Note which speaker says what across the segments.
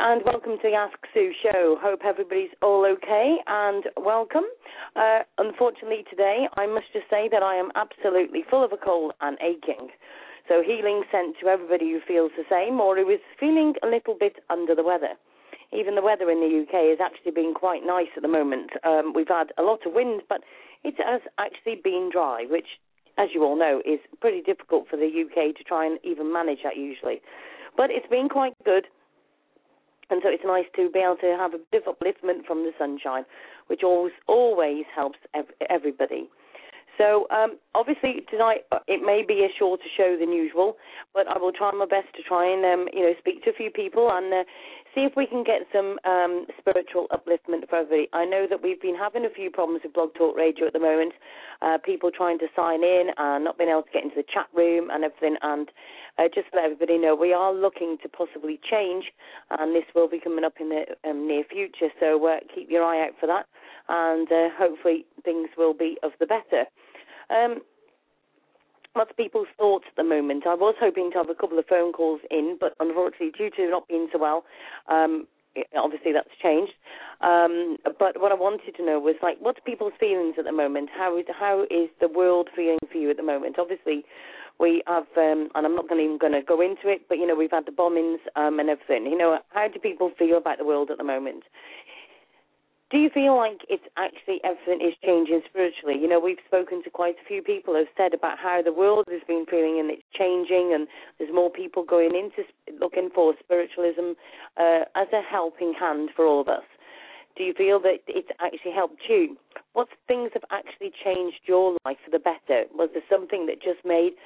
Speaker 1: And welcome to the Ask Sue show. Hope everybody's all okay and welcome. Uh, unfortunately, today, I must just say that I am absolutely full of a cold and aching. So, healing sent to everybody who feels the same or who is feeling a little bit under the weather. Even the weather in the UK has actually been quite nice at the moment. Um, we've had a lot of wind, but it has actually been dry, which, as you all know, is pretty difficult for the UK to try and even manage that usually. But it's been quite good. And so it's nice to be able to have a bit of upliftment from the sunshine, which always always helps ev- everybody. So um, obviously tonight uh, it may be a shorter show than usual, but I will try my best to try and um, you know speak to a few people and uh, see if we can get some um, spiritual upliftment for everybody. I know that we've been having a few problems with Blog Talk Radio at the moment, uh, people trying to sign in and not being able to get into the chat room and everything. And uh, just let everybody know, we are looking to possibly change, and this will be coming up in the um, near future. So uh, keep your eye out for that, and uh, hopefully things will be of the better. Um, what's people's thoughts at the moment? I was hoping to have a couple of phone calls in, but unfortunately, due to not being so well, um, obviously that's changed. Um, but what I wanted to know was like, what's people's feelings at the moment? How is how is the world feeling for you at the moment? Obviously, we have, um, and I'm not going even going to go into it, but you know, we've had the bombings um, and everything. You know, how do people feel about the world at the moment? Do you feel like it's actually everything is changing spiritually? You know, we've spoken to quite a few people who have said about how the world has been feeling and it's changing, and there's more people going into looking for spiritualism uh, as a helping hand for all of us. Do you feel that it's actually helped you? What things have actually changed your life for the better? Was there something that just made,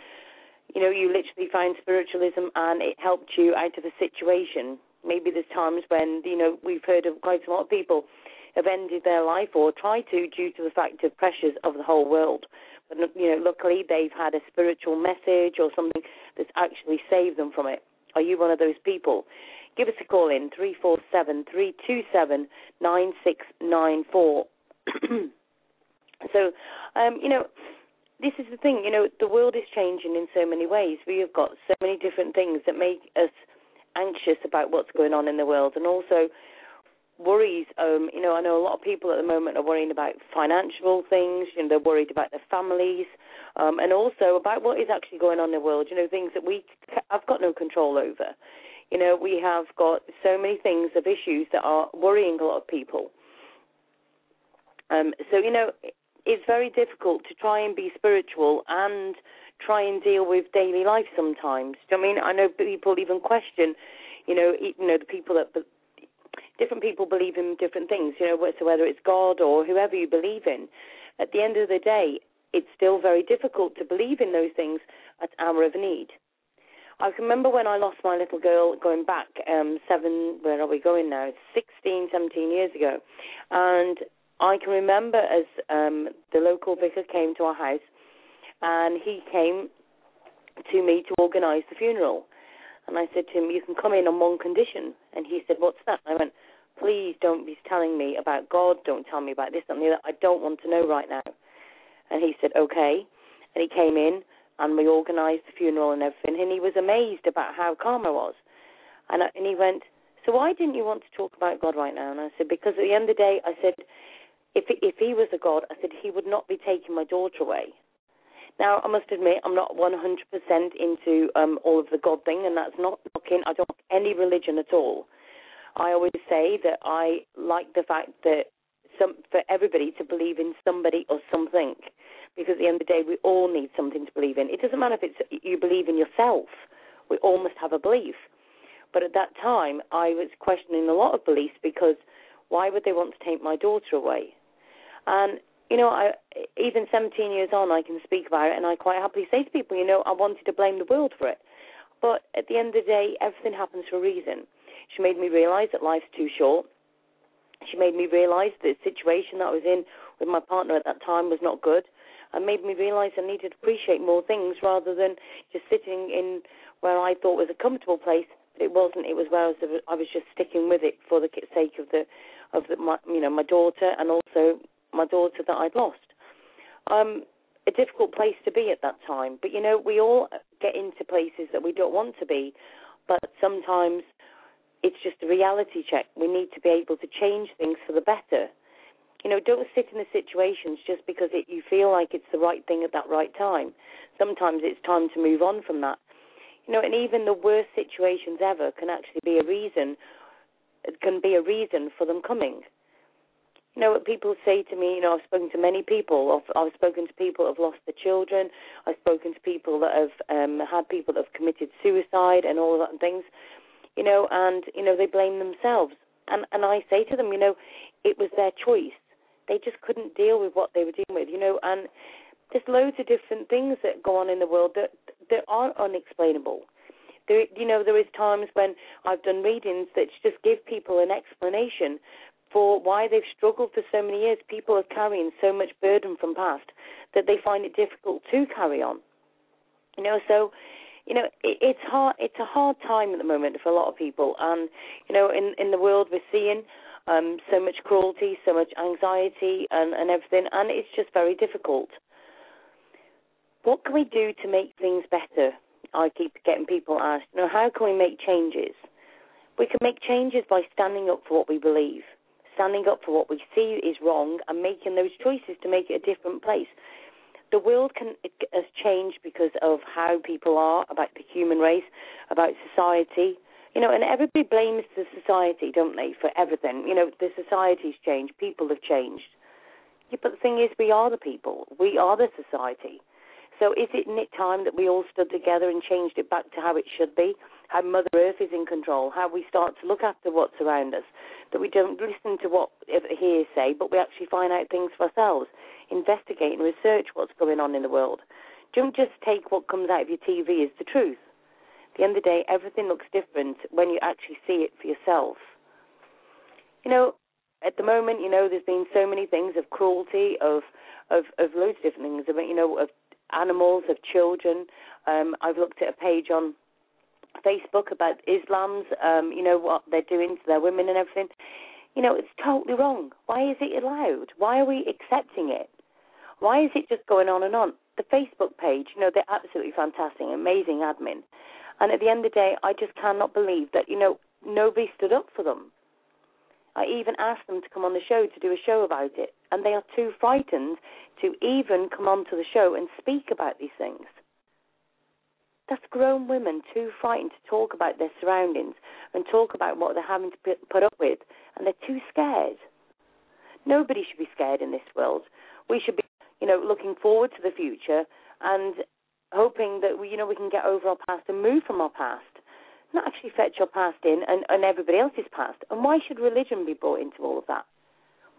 Speaker 1: you know, you literally find spiritualism and it helped you out of a situation? Maybe there's times when, you know, we've heard of quite a lot of people have ended their life or tried to due to the fact of pressures of the whole world. But you know, luckily they've had a spiritual message or something that's actually saved them from it. Are you one of those people? Give us a call in three four seven three two seven nine six nine four. So, um, you know, this is the thing. You know, the world is changing in so many ways. We have got so many different things that make us anxious about what's going on in the world, and also worries. Um, you know, I know a lot of people at the moment are worrying about financial things. You know, they're worried about their families, um, and also about what is actually going on in the world. You know, things that we I've got no control over. You know, we have got so many things of issues that are worrying a lot of people. Um, so you know, it's very difficult to try and be spiritual and try and deal with daily life sometimes. Do you know I mean? I know people even question, you know, you know the people that different people believe in different things, you know, so whether it's God or whoever you believe in. At the end of the day, it's still very difficult to believe in those things at hour of need. I can remember when I lost my little girl going back um, seven, where are we going now? 16, 17 years ago. And I can remember as um, the local vicar came to our house and he came to me to organise the funeral. And I said to him, You can come in on one condition. And he said, What's that? And I went, Please don't be telling me about God. Don't tell me about this the other. I don't want to know right now. And he said, Okay. And he came in and we organised the funeral and everything. And he was amazed about how I was. And, I, and he went, So why didn't you want to talk about God right now? And I said, Because at the end of the day, I said, if if he was a god, I said he would not be taking my daughter away. Now, I must admit, I'm not 100% into um, all of the God thing, and that's not knocking. I don't any religion at all. I always say that I like the fact that some, for everybody to believe in somebody or something, because at the end of the day, we all need something to believe in. It doesn't matter if it's you believe in yourself. We all must have a belief. But at that time, I was questioning a lot of beliefs because why would they want to take my daughter away? And you know, I even 17 years on, I can speak about it, and I quite happily say to people, you know, I wanted to blame the world for it, but at the end of the day, everything happens for a reason. She made me realise that life's too short. She made me realise the situation that I was in with my partner at that time was not good, and made me realise I needed to appreciate more things rather than just sitting in where I thought was a comfortable place. But it wasn't. It was where I was, I was just sticking with it for the sake of the of the, my, you know my daughter and also my daughter that I'd lost. Um, a difficult place to be at that time. But you know, we all get into places that we don't want to be, but sometimes it's just a reality check. We need to be able to change things for the better. You know, don't sit in the situations just because it, you feel like it's the right thing at that right time. Sometimes it's time to move on from that. You know, and even the worst situations ever can actually be a reason, can be a reason for them coming you know what people say to me. You know, I've spoken to many people. I've, I've spoken to people who have lost their children. I've spoken to people that have um, had people that have committed suicide and all that and things. You know, and you know they blame themselves. And and I say to them, you know, it was their choice. They just couldn't deal with what they were dealing with. You know, and there's loads of different things that go on in the world that that are unexplainable. There, you know, there is times when I've done readings that just give people an explanation for why they've struggled for so many years. People are carrying so much burden from past that they find it difficult to carry on. You know, so you know it, it's hard. It's a hard time at the moment for a lot of people, and you know, in in the world we're seeing um, so much cruelty, so much anxiety, and and everything, and it's just very difficult. What can we do to make things better? I keep getting people asked, you know, how can we make changes? We can make changes by standing up for what we believe standing up for what we see is wrong and making those choices to make it a different place. The world can has changed because of how people are about the human race, about society. You know, and everybody blames the society, don't they, for everything. You know, the society's changed, people have changed. Yeah, but the thing is, we are the people. We are the society. So is it time that we all stood together and changed it back to how it should be? How Mother Earth is in control, how we start to look after what's around us, that we don't listen to what hearsay, but we actually find out things for ourselves, investigate and research what's going on in the world. Don't just take what comes out of your TV as the truth. At the end of the day, everything looks different when you actually see it for yourself. You know, at the moment, you know, there's been so many things of cruelty, of of of loads of different things, you know, of animals, of children. Um, I've looked at a page on Facebook about Islam's, um, you know, what they're doing to their women and everything. You know, it's totally wrong. Why is it allowed? Why are we accepting it? Why is it just going on and on? The Facebook page, you know, they're absolutely fantastic, amazing admin. And at the end of the day, I just cannot believe that, you know, nobody stood up for them. I even asked them to come on the show to do a show about it, and they are too frightened to even come onto the show and speak about these things. That's grown women too frightened to talk about their surroundings and talk about what they're having to put up with, and they're too scared. Nobody should be scared in this world. We should be, you know, looking forward to the future and hoping that we, you know, we can get over our past and move from our past not actually fetch your past in and, and everybody else's past. And why should religion be brought into all of that?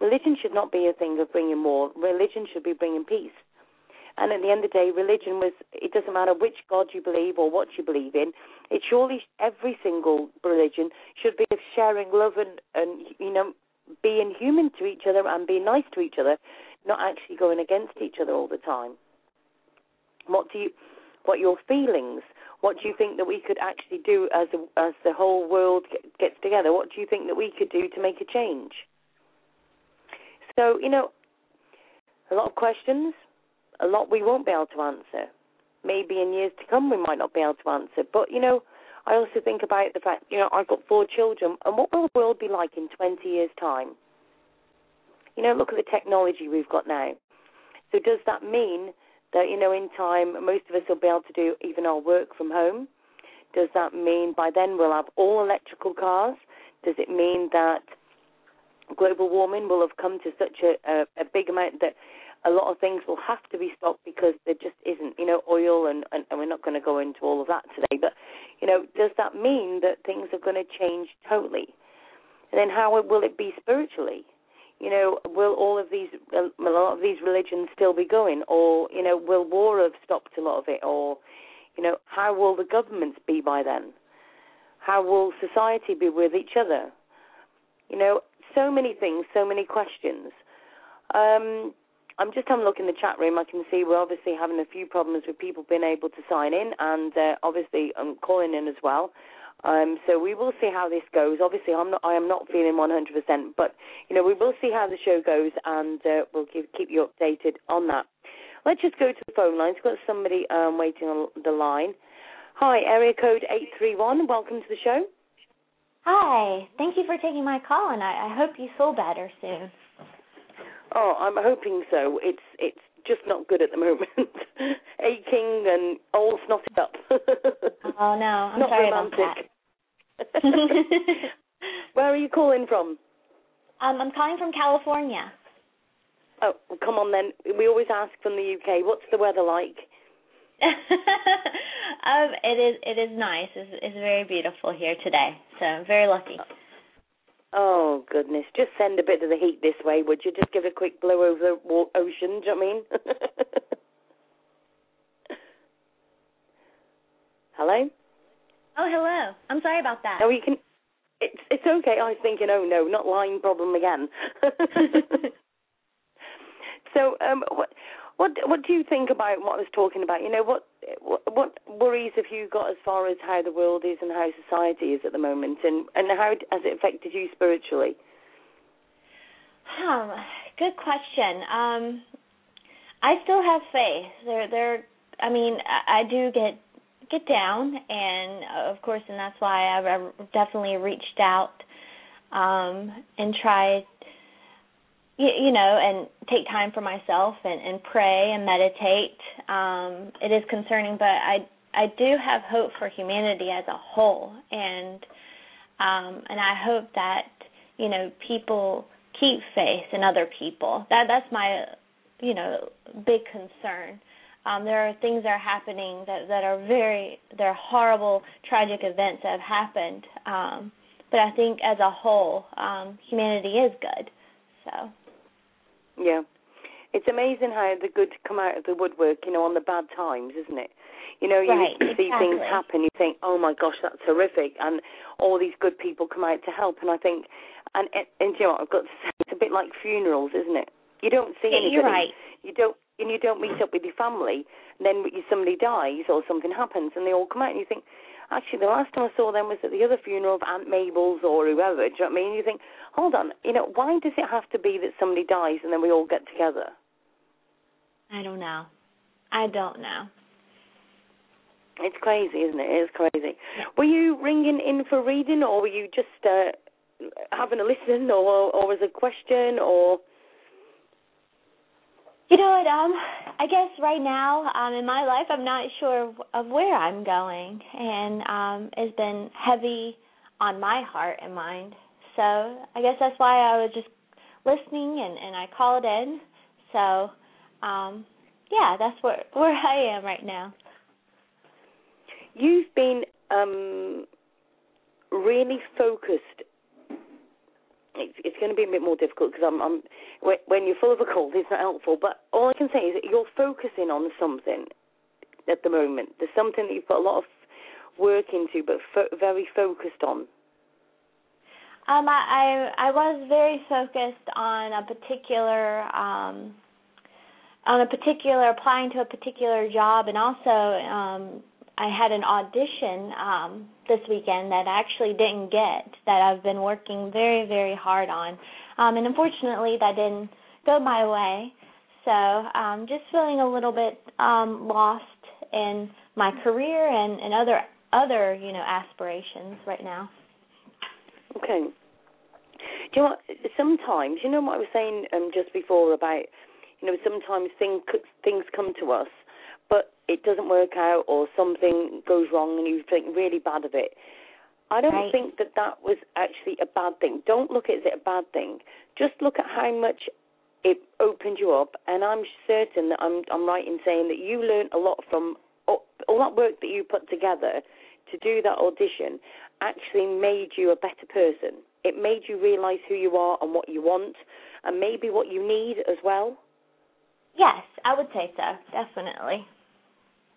Speaker 1: Religion should not be a thing of bringing war. Religion should be bringing peace. And at the end of the day, religion was, it doesn't matter which God you believe or what you believe in, it surely, every single religion should be of sharing love and, and, you know, being human to each other and being nice to each other, not actually going against each other all the time. What do you, what your feelings, what do you think that we could actually do as a, as the whole world gets together? What do you think that we could do to make a change? So, you know, a lot of questions, a lot we won't be able to answer. Maybe in years to come we might not be able to answer. But, you know, I also think about the fact, you know, I've got four children, and what will the world be like in 20 years' time? You know, look at the technology we've got now. So, does that mean that, you know, in time, most of us will be able to do even our work from home. Does that mean by then we'll have all electrical cars? Does it mean that global warming will have come to such a, a, a big amount that a lot of things will have to be stopped because there just isn't, you know, oil, and, and, and we're not going to go into all of that today. But, you know, does that mean that things are going to change totally? And then how will it be spiritually? you know, will all of these, a lot of these religions still be going, or you know, will war have stopped a lot of it, or you know, how will the governments be by then? How will society be with each other? You know, so many things, so many questions. Um, I'm just having a look in the chat room. I can see we're obviously having a few problems with people being able to sign in, and uh, obviously I'm calling in as well. Um, so we will see how this goes. Obviously, I'm not, I am not feeling 100%, but you know we will see how the show goes, and uh, we'll give, keep you updated on that. Let's just go to the phone lines. We've got somebody um, waiting on the line. Hi, area code 831. Welcome to the show.
Speaker 2: Hi. Thank you for taking my call, and I, I hope you feel better soon.
Speaker 1: Oh, I'm hoping so. It's it's just not good at the moment. Aching and all snotted up.
Speaker 2: oh no, I'm
Speaker 1: not
Speaker 2: sorry
Speaker 1: romantic.
Speaker 2: about that.
Speaker 1: Where are you calling from?
Speaker 2: Um, I'm calling from California.
Speaker 1: Oh, come on then. We always ask from the UK. What's the weather like?
Speaker 2: um, it is. It is nice. It's, it's very beautiful here today. So I'm very lucky.
Speaker 1: Oh goodness! Just send a bit of the heat this way, would you? Just give a quick blow over the ocean. Do you know what I mean? hello.
Speaker 2: Oh, hello. I'm sorry about that.
Speaker 1: Oh, you can. It's it's okay. I was thinking, oh no, not line problem again. so, um, what what what do you think about what I was talking about? You know, what what, worries have you got as far as how the world is and how society is at the moment, and and how has it affected you spiritually?
Speaker 2: Um, good question. Um, I still have faith. There, there. I mean, I, I do get get down, and uh, of course, and that's why I've definitely reached out um, and tried, you, you know, and take time for myself and, and pray and meditate. Um, it is concerning, but I I do have hope for humanity as a whole, and um, and I hope that you know people keep faith in other people. That that's my you know big concern. Um, there are things that are happening that that are very they're horrible, tragic events that have happened. Um, but I think as a whole, um, humanity is good. So.
Speaker 1: Yeah. It's amazing how the good come out of the woodwork, you know, on the bad times, isn't it? You know, you
Speaker 2: right,
Speaker 1: see
Speaker 2: exactly.
Speaker 1: things happen, you think, oh my gosh, that's horrific, and all these good people come out to help. And I think, and and, and you know, what, I've got to say, it's a bit like funerals, isn't it? You don't see
Speaker 2: yeah,
Speaker 1: anybody.
Speaker 2: You're right.
Speaker 1: You don't, and you don't meet up with your family. And then somebody dies or something happens, and they all come out, and you think, actually, the last time I saw them was at the other funeral of Aunt Mabel's or whoever. Do you know what I mean? You think, hold on, you know, why does it have to be that somebody dies and then we all get together?
Speaker 2: I don't know. I don't know.
Speaker 1: It's crazy, isn't it? It is crazy. Were you ringing in for reading, or were you just uh, having a listen, or or was a question, or?
Speaker 2: You know what? Um, I guess right now, um, in my life, I'm not sure of, where I'm going, and um, it's been heavy on my heart and mind. So I guess that's why I was just listening, and and I called in. So, um, yeah, that's where where I am right now.
Speaker 1: You've been um, really focused. It's, it's going to be a bit more difficult because I'm, I'm when you're full of a cold, it's not helpful. But all I can say is that you're focusing on something at the moment. There's something that you've put a lot of work into, but fo- very focused on.
Speaker 2: Um, I, I I was very focused on a particular um, on a particular applying to a particular job, and also um, I had an audition um, this weekend that I actually didn't get that I've been working very very hard on, um, and unfortunately that didn't go my way. So um, just feeling a little bit um, lost in my career and, and other other you know aspirations right now.
Speaker 1: Okay. Do you know what? Sometimes, you know what I was saying um, just before about, you know, sometimes things things come to us, but it doesn't work out, or something goes wrong, and you think really bad of it. I don't
Speaker 2: Right.
Speaker 1: think that that was actually a bad thing. Don't look at it as a bad thing. Just look at how much it opened you up, and I'm certain that I'm I'm right in saying that you learned a lot from all, all that work that you put together to do that audition. Actually, made you a better person. It made you realize who you are and what you want, and maybe what you need as well.
Speaker 2: Yes, I would say so, definitely.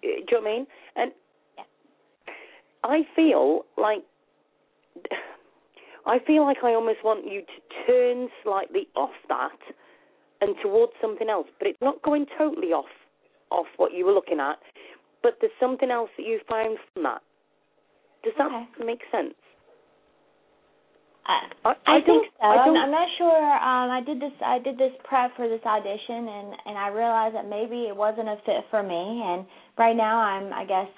Speaker 1: Do you know what I mean? And
Speaker 2: Yeah.
Speaker 1: I feel like I feel like I almost want you to turn slightly off that and towards something else, but it's not going totally off off what you were looking at. But there's something else that you found from that. Does that
Speaker 2: Okay.
Speaker 1: make sense?
Speaker 2: I,
Speaker 1: I,
Speaker 2: I, think so.
Speaker 1: I.
Speaker 2: I'm not sure. Um, I did this. I did this prep for this audition, and and I realized that maybe it wasn't a fit for me. And right now, I'm, I guess,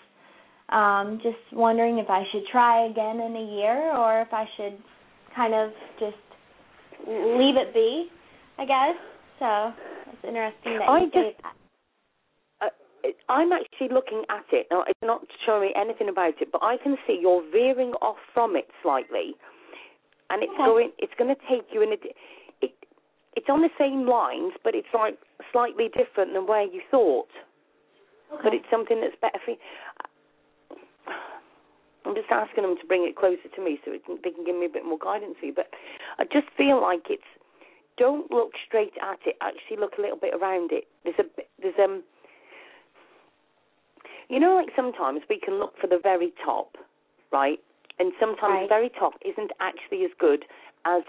Speaker 2: um, just wondering if I should try again in a year, or if I should kind of just leave it be. I guess. So it's interesting that
Speaker 1: I
Speaker 2: you
Speaker 1: just-
Speaker 2: that.
Speaker 1: I'm actually looking at it. Now, it's not showing me anything about it, but I can see you're veering off from it slightly, and it's
Speaker 2: Okay.
Speaker 1: going. It's going to take you in a. di- It, it's on the same lines, but it's like slightly different than where you thought. But it's something that's better for you. I'm just asking them to bring it closer to me so it can, they can give me a bit more guidance for you. But I just feel like it's don't look straight at it. Actually, look a little bit around it. There's a there's um. You know, like sometimes we can look for the very top, right? And sometimes
Speaker 2: Right.
Speaker 1: the very top isn't actually as good as.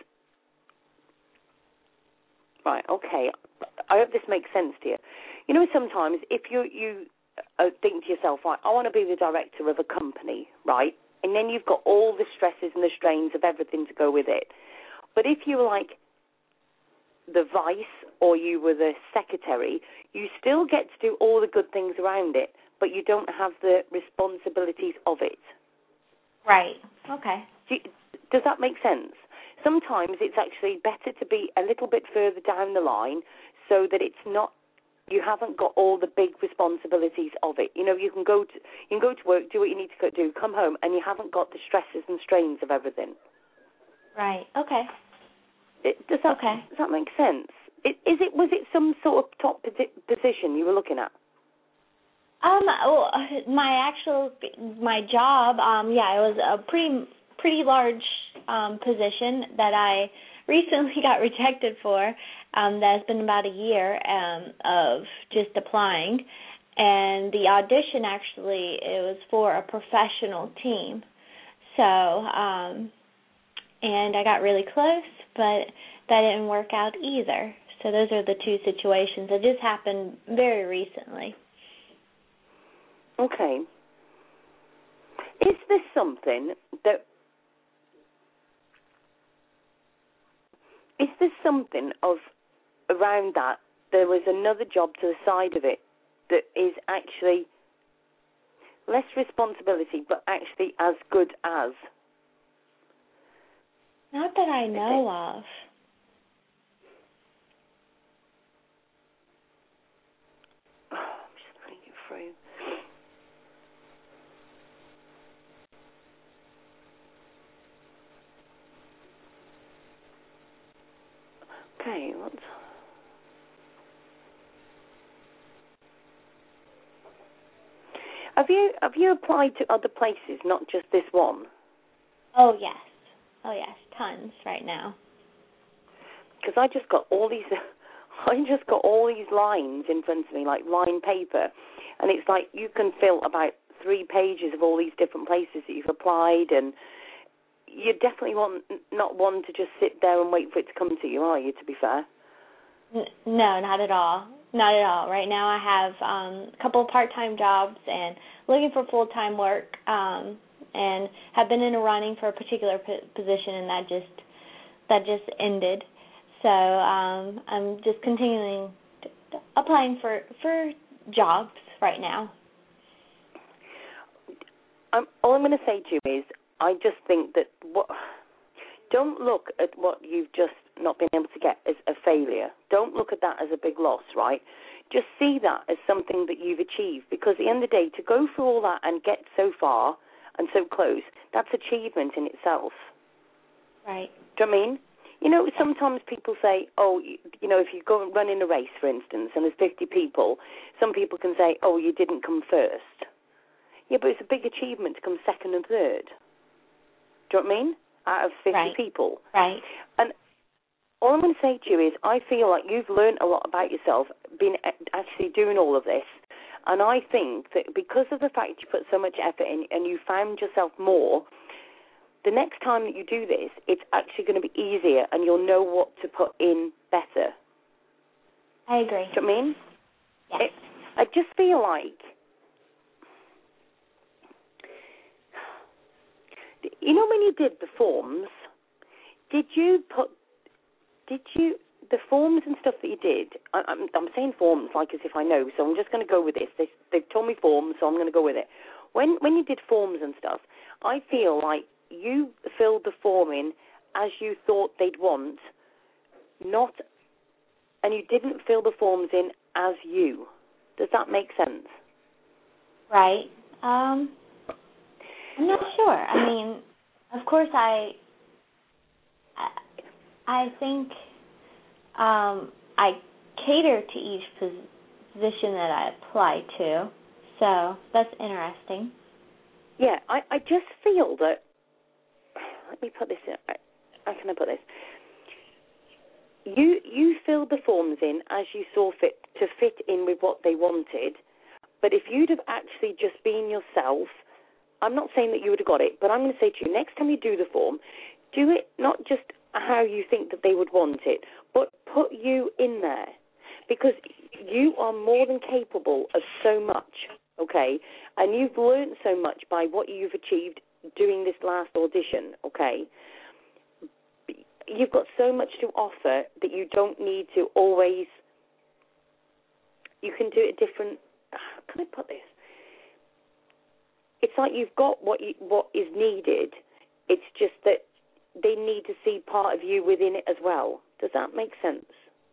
Speaker 1: Right. Okay. I hope this makes sense to you. You know, sometimes if you you uh, think to yourself, right, I want to be the director of a company, right? And then you've got all the stresses and the strains of everything to go with it. But if you were like the vice or you were the secretary, you still get to do all the good things around it, but you don't have the responsibilities of it.
Speaker 2: Right. Okay.
Speaker 1: Do you, does that make sense? Sometimes it's actually better to be a little bit further down the line so that it's not you haven't got all the big responsibilities of it. You know, you can go to you can go to work, do what you need to do, come home, and you haven't got the stresses and strains of everything.
Speaker 2: Right. Okay.
Speaker 1: It, does that
Speaker 2: Okay.
Speaker 1: does that make sense? Is is it was it some sort of top position you were looking at?
Speaker 2: Um. Well, my actual my job. Um. Yeah, it was a pretty pretty large um position that I recently got rejected for. Um. That's been about a year um of just applying, and the audition actually it was for a professional team. So um. And I got really close, but that didn't work out either. So those are the two situations. that just happened very recently.
Speaker 1: Okay. Is this something that is this something of around that there was another job to the side of it that is actually less responsibility but actually as good as
Speaker 2: Not that I know of.
Speaker 1: I'm just putting it through. Okay, what's Have you have you applied to other places, not just this one?
Speaker 2: Oh yes. Oh yes, tons right now.
Speaker 1: Because I just got all these, I just got all these lines in front of me, like line paper, and it's like you can fill about three pages of all these different places that you've applied, and you definitely want not one to just sit there and wait for it to come to you, are you? To be fair.
Speaker 2: No, not at all. Not at all. Right now I have um a couple of part-time jobs and looking for full-time work um and have been in a running for a particular p- position and that just that just ended. So um I'm just continuing to, to applying for for jobs right now.
Speaker 1: I'm, all I'm going to say to you is, I just think that what. Don't look at what you've just not been able to get as a failure. Don't look at that as a big loss, right? Just see that as something that you've achieved. Because at the end of the day, to go through all that and get so far and so close, that's achievement in itself.
Speaker 2: Right.
Speaker 1: Do you know what I mean? You know, sometimes people say, oh, you, you know, if you go and run in a race, for instance, and there's 50 people, some people can say, oh, you didn't come first. Yeah, but it's a big achievement to come second and third. Do you know what I mean? Out of 50
Speaker 2: Right.
Speaker 1: people.
Speaker 2: Right.
Speaker 1: And all I'm going to say to you is, I feel like you've learned a lot about yourself, been actually doing all of this. And I think that because of the fact you put so much effort in and you found yourself more, the next time that you do this, it's actually going to be easier and you'll know what to put in better.
Speaker 2: I agree.
Speaker 1: Do you know what I mean?
Speaker 2: Yes.
Speaker 1: It, I just feel like, you know, when you did the forms, did you put, did you, the forms and stuff that you did, I, I'm, I'm saying forms like as if I know, so I'm just going to go with this. They, they've told me forms, so I'm going to go with it. When, when you did forms and stuff, I feel like you filled the form in as you thought they'd want, not, and you didn't fill the forms in as you. Does that make sense?
Speaker 2: Right. Um I'm not sure. I mean, of course I I, think um I cater to each position that I apply to. So, that's interesting.
Speaker 1: Yeah, I, I just feel that. Let me put this in. How can I put this? You you filled the forms in as you saw fit to fit in with what they wanted, but if you'd have actually just been yourself, I'm not saying that you would have got it, but I'm going to say to you, next time you do the form, do it not just how you think that they would want it, but put you in there, because you are more than capable of so much, okay? And you've learned so much by what you've achieved doing this last audition, okay? You've got so much to offer that you don't need to always. You can do it different. How can I put this? It's like you've got what you, what is needed. It's just that they need to see part of you within it as well. Does that make sense?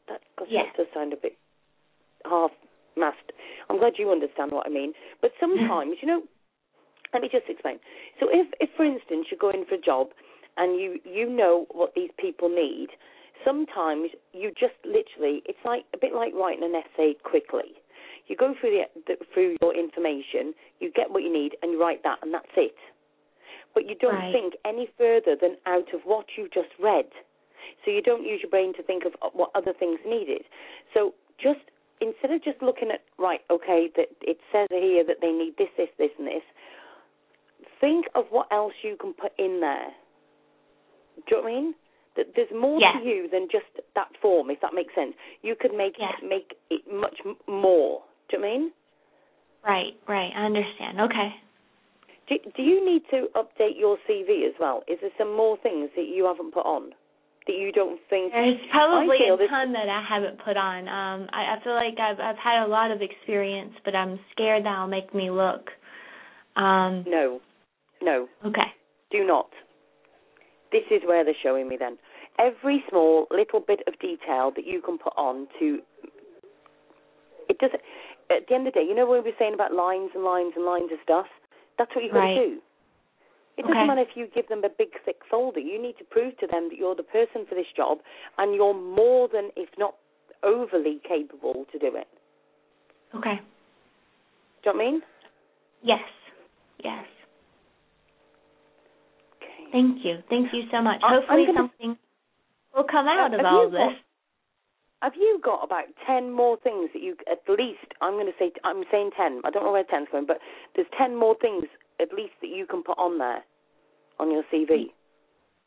Speaker 1: That, 'cause
Speaker 2: Yeah.
Speaker 1: that does sound a bit half master. I'm glad you understand what I mean. But sometimes, you know, let me just explain. So if, if for instance, you're going for a job and you you know what these people need, sometimes you just literally it's like a bit like writing an essay quickly. You go through the, the through your information, you get what you need, and you write that, and that's it. But you don't
Speaker 2: Right.
Speaker 1: think any further than out of what you've just read. So you don't use your brain to think of uh, what other things needed. So just instead of just looking at right, okay, that it says here that they need this, this, this, and this. Think of what else you can put in there. Do you know what I mean? That there's more
Speaker 2: Yeah.
Speaker 1: to you than just that form, if that makes sense. You could make
Speaker 2: Yeah.
Speaker 1: make it much more. Do you know I mean?
Speaker 2: Right, right. I understand. Okay.
Speaker 1: Do, do you need to update your CV as well? Is there some more things that you haven't put on that you don't think?
Speaker 2: There's probably a ton that I haven't put on. Um, I, I feel like I've I've had a lot of experience, but I'm scared that will make me look. Um,
Speaker 1: No, no.
Speaker 2: okay.
Speaker 1: Do not. This is where they're showing me then. Every small little bit of detail that you can put on to it doesn't at the end of the day, you know what we were saying about lines and lines and lines of stuff? That's what you've got
Speaker 2: Right.
Speaker 1: to do. It doesn't
Speaker 2: Okay.
Speaker 1: matter if you give them a big thick folder. You need to prove to them that you're the person for this job and you're more than if not overly capable to do it.
Speaker 2: Okay.
Speaker 1: Do you know what I mean?
Speaker 2: Yes. Yes.
Speaker 1: Okay.
Speaker 2: Thank you. Thank you so much.
Speaker 1: I-
Speaker 2: Hopefully
Speaker 1: gonna-
Speaker 2: something will come out
Speaker 1: Uh,
Speaker 2: of all this.
Speaker 1: got- Have you got about ten more things that you at least? I'm going to say I'm saying ten. I don't know where ten's going, but there's ten more things at least that you can put on there on your CV.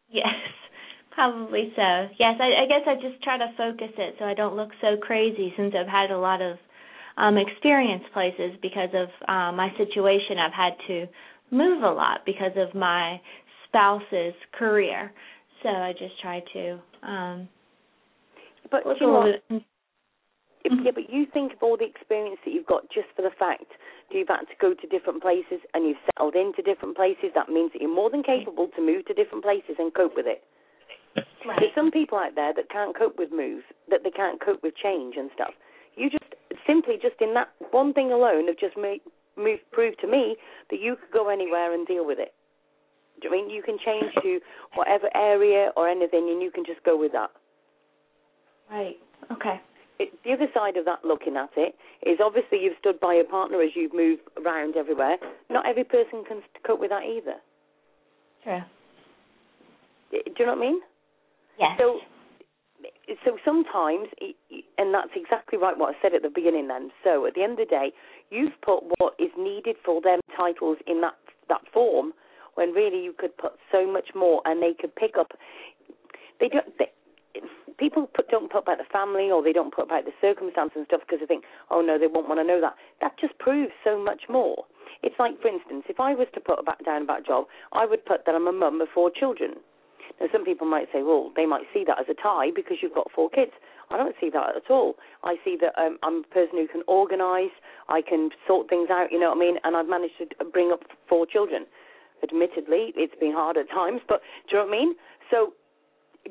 Speaker 2: Yes, probably so. Yes, I, I guess I just try to focus it so I don't look so crazy since I've had a lot of um experience places because of uh, my situation. I've had to move a lot because of my spouse's career. So I just try to um
Speaker 1: But you know what?
Speaker 2: Mm-hmm.
Speaker 1: If- Yeah, but you think of all the experience that you've got just for the fact that you've had to go to different places and you've settled into different places. That means that you're more than capable to move to different places and cope with it.
Speaker 2: Right.
Speaker 1: There's some people out there that can't cope with move, that they can't cope with change and stuff. You just simply just in that one thing alone have just made move proved to me that you could go anywhere and deal with it. Do you I mean you can change to whatever area or anything and you can just go with that?
Speaker 2: Right. Okay.
Speaker 1: it, the other side of that looking at it is obviously you've stood by your partner as you've moved around everywhere. Not every person can cope with that either.
Speaker 2: True.
Speaker 1: Do you know what I mean?
Speaker 2: Yes.
Speaker 1: So, so sometimes, and that's exactly right what I said at the beginning. Then, so at the end of the day, you've put what is needed for them titles in that that form, when really you could put so much more, and they could pick up. They don't. They, people put, don't put about the family or they don't put about the circumstance and stuff because they think, oh no, they won't want to know that. That just proves so much more. It's like, for instance, if I was to put about, down about a job, I would put that I'm a mum of four children. Now, some people might say, well, they might see that as a tie because you've got four kids. I don't see that at all. I see that um, I'm a person who can organise, I can sort things out, you know what I mean, and I've managed to bring up four children. Admittedly, it's been hard at times, but do you know what I mean? So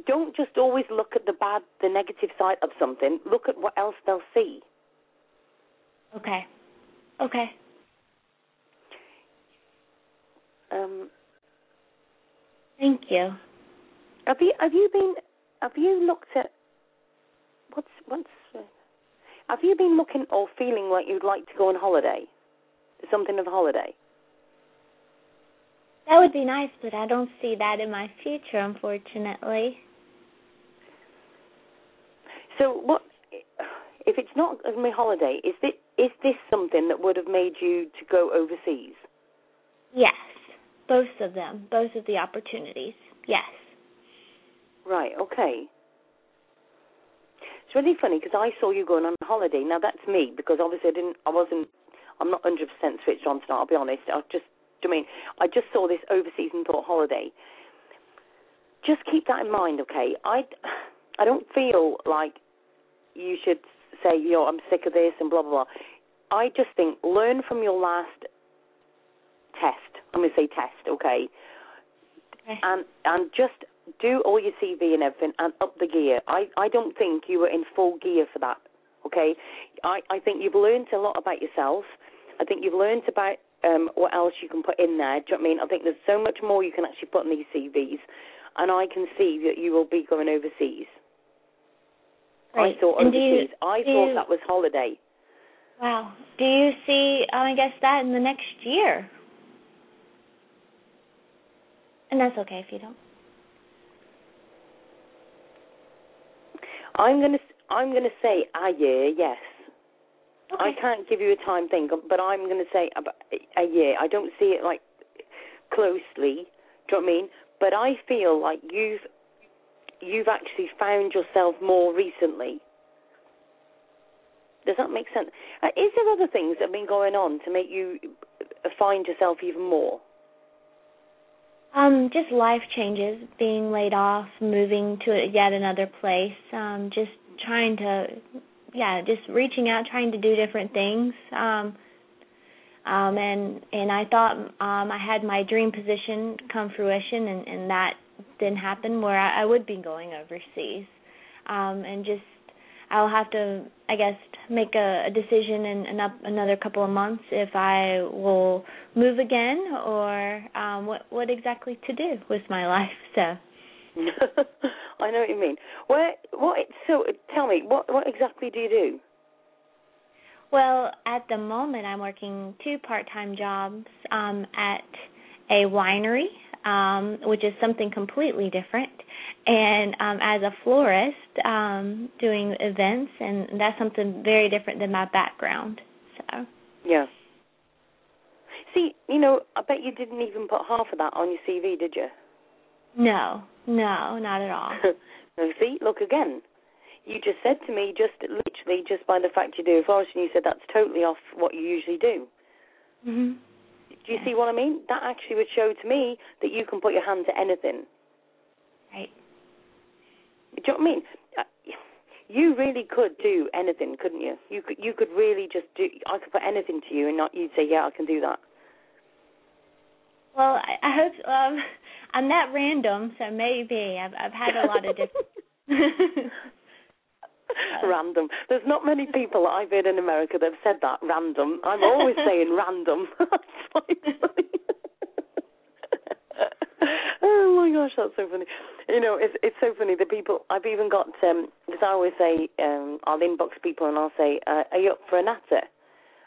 Speaker 1: don't just always look at the bad, the negative side of something. Look at what else they'll see.
Speaker 2: okay. Okay.
Speaker 1: Um,
Speaker 2: Thank you.
Speaker 1: have you have you been have you looked at what's what's uh, have you been looking or feeling like you'd like to go on holiday? Something of a holiday.
Speaker 2: That would be nice, but I don't see that in my future, unfortunately.
Speaker 1: So what if it's not a my holiday? Is this is this something that would have made you to go overseas?
Speaker 2: Yes, both of them, both of the opportunities. Yes.
Speaker 1: Right. Okay. It's really funny because I saw you going on holiday. Now that's me because obviously I didn't. I wasn't. I'm not 100% switched on tonight. I'll be honest. I just. Do you mean I just saw this overseas and thought holiday. Just keep that in mind, okay? I. I don't feel like you should say, you know, I'm sick of this and blah blah blah. I just think learn from your last test. I'm going to say test, okay?
Speaker 2: Okay.
Speaker 1: and and just do all your CV and everything and up the gear. I I don't think you were in full gear for that Okay, I I think you've learned a lot about yourself. I think you've learned about um, what else you can put in there. Do you know what I mean? I think there's so much more you can actually put in these CVs, and I can see that you will be going overseas.
Speaker 2: Right.
Speaker 1: I thought
Speaker 2: and do you,
Speaker 1: overseas. I thought
Speaker 2: you,
Speaker 1: that was holiday.
Speaker 2: Wow. Do you see? Um, I guess that in the next year. And that's okay if you don't.
Speaker 1: I'm gonna I'm gonna say a year, yes.
Speaker 2: Okay.
Speaker 1: I can't give you a time thing, but I'm gonna say about a year. I don't see it like closely. Do you know what I mean? But I feel like you've you've actually found yourself more recently. Does that make sense? Uh, is there other things that have been going on to make you find yourself even more?
Speaker 2: Um, just life changes, being laid off, moving to yet another place, um, just trying to, yeah, just reaching out, trying to do different things. Um, um, and and I thought um, I had my dream position come fruition, and, and that didn't happen. Where I, I would be going overseas, um, and just I'll have to, I guess, make a, a decision in, in up another couple of months if I will move again or um, what what exactly to do with my life. So.
Speaker 1: I know what you mean. Where what? So tell me, what what exactly do you do?
Speaker 2: Well, at the moment, I'm working two part-time jobs um, at a winery, um, which is something completely different, and um, as a florist, um, doing events, and that's something very different than my background. So.
Speaker 1: Yeah. See, you know, I bet you didn't even put half of that on your CV, did you?
Speaker 2: No, no, not at all.
Speaker 1: See, look again. You just said to me, just literally, just by the fact you do a forest, and you said that's totally off what you usually do.
Speaker 2: Mhm.
Speaker 1: Do you see what I mean? That actually would show to me that you can put your hand to anything.
Speaker 2: Right.
Speaker 1: Do you know what I mean? Uh, You really could do anything, couldn't you? You could you could really just do. I could put anything to you, and not you'd say, "Yeah, I can do that."
Speaker 2: Well, I, I hope um, I'm not random, so maybe I've I've had a lot of different.
Speaker 1: random. There's not many people that I've heard in America that have said that random. I'm always saying random. Oh my gosh, that's so funny. You know, it's it's so funny. The people I've even got um because I always say um I'll inbox people and I'll say, uh, "Are you up for a natter?"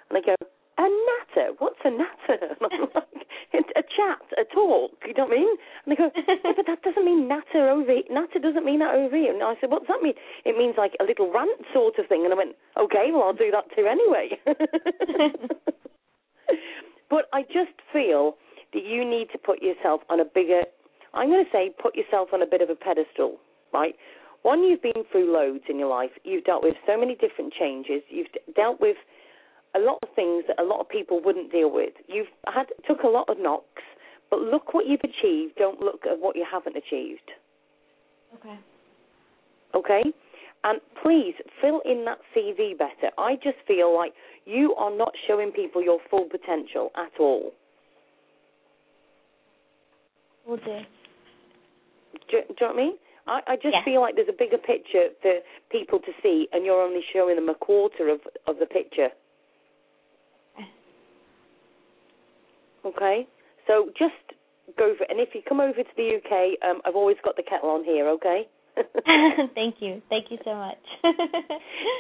Speaker 1: And they go, "A natter? What's a natter?" Like, a chat, a talk." You know what I mean? And they go, yeah, "But that doesn't mean natter over. Natter doesn't mean that over here." And I said, "What does that mean?" It means like a little rant sort of thing. And I went, "Okay, well I'll do that too anyway." but I just feel that you need to put yourself on a bigger I'm going to say put yourself on a bit of a pedestal, right? One, you've been through loads in your life. You've dealt with so many different changes. You've dealt with a lot of things that a lot of people wouldn't deal with. You've had took a lot of knocks, but look what you've achieved. Don't look at what you haven't achieved.
Speaker 2: okay.
Speaker 1: Okay? And please fill in that CV better. I just feel like you are not showing people your full potential at all.
Speaker 2: We'll do.
Speaker 1: Do, do you know what I mean? I, I just
Speaker 2: Yeah.
Speaker 1: feel like there's a bigger picture for people to see, and you're only showing them a quarter of of the picture. Okay, so just go for it. And if you come over to the UK, um, I've always got the kettle on here. Okay.
Speaker 2: Thank you. Thank you so much.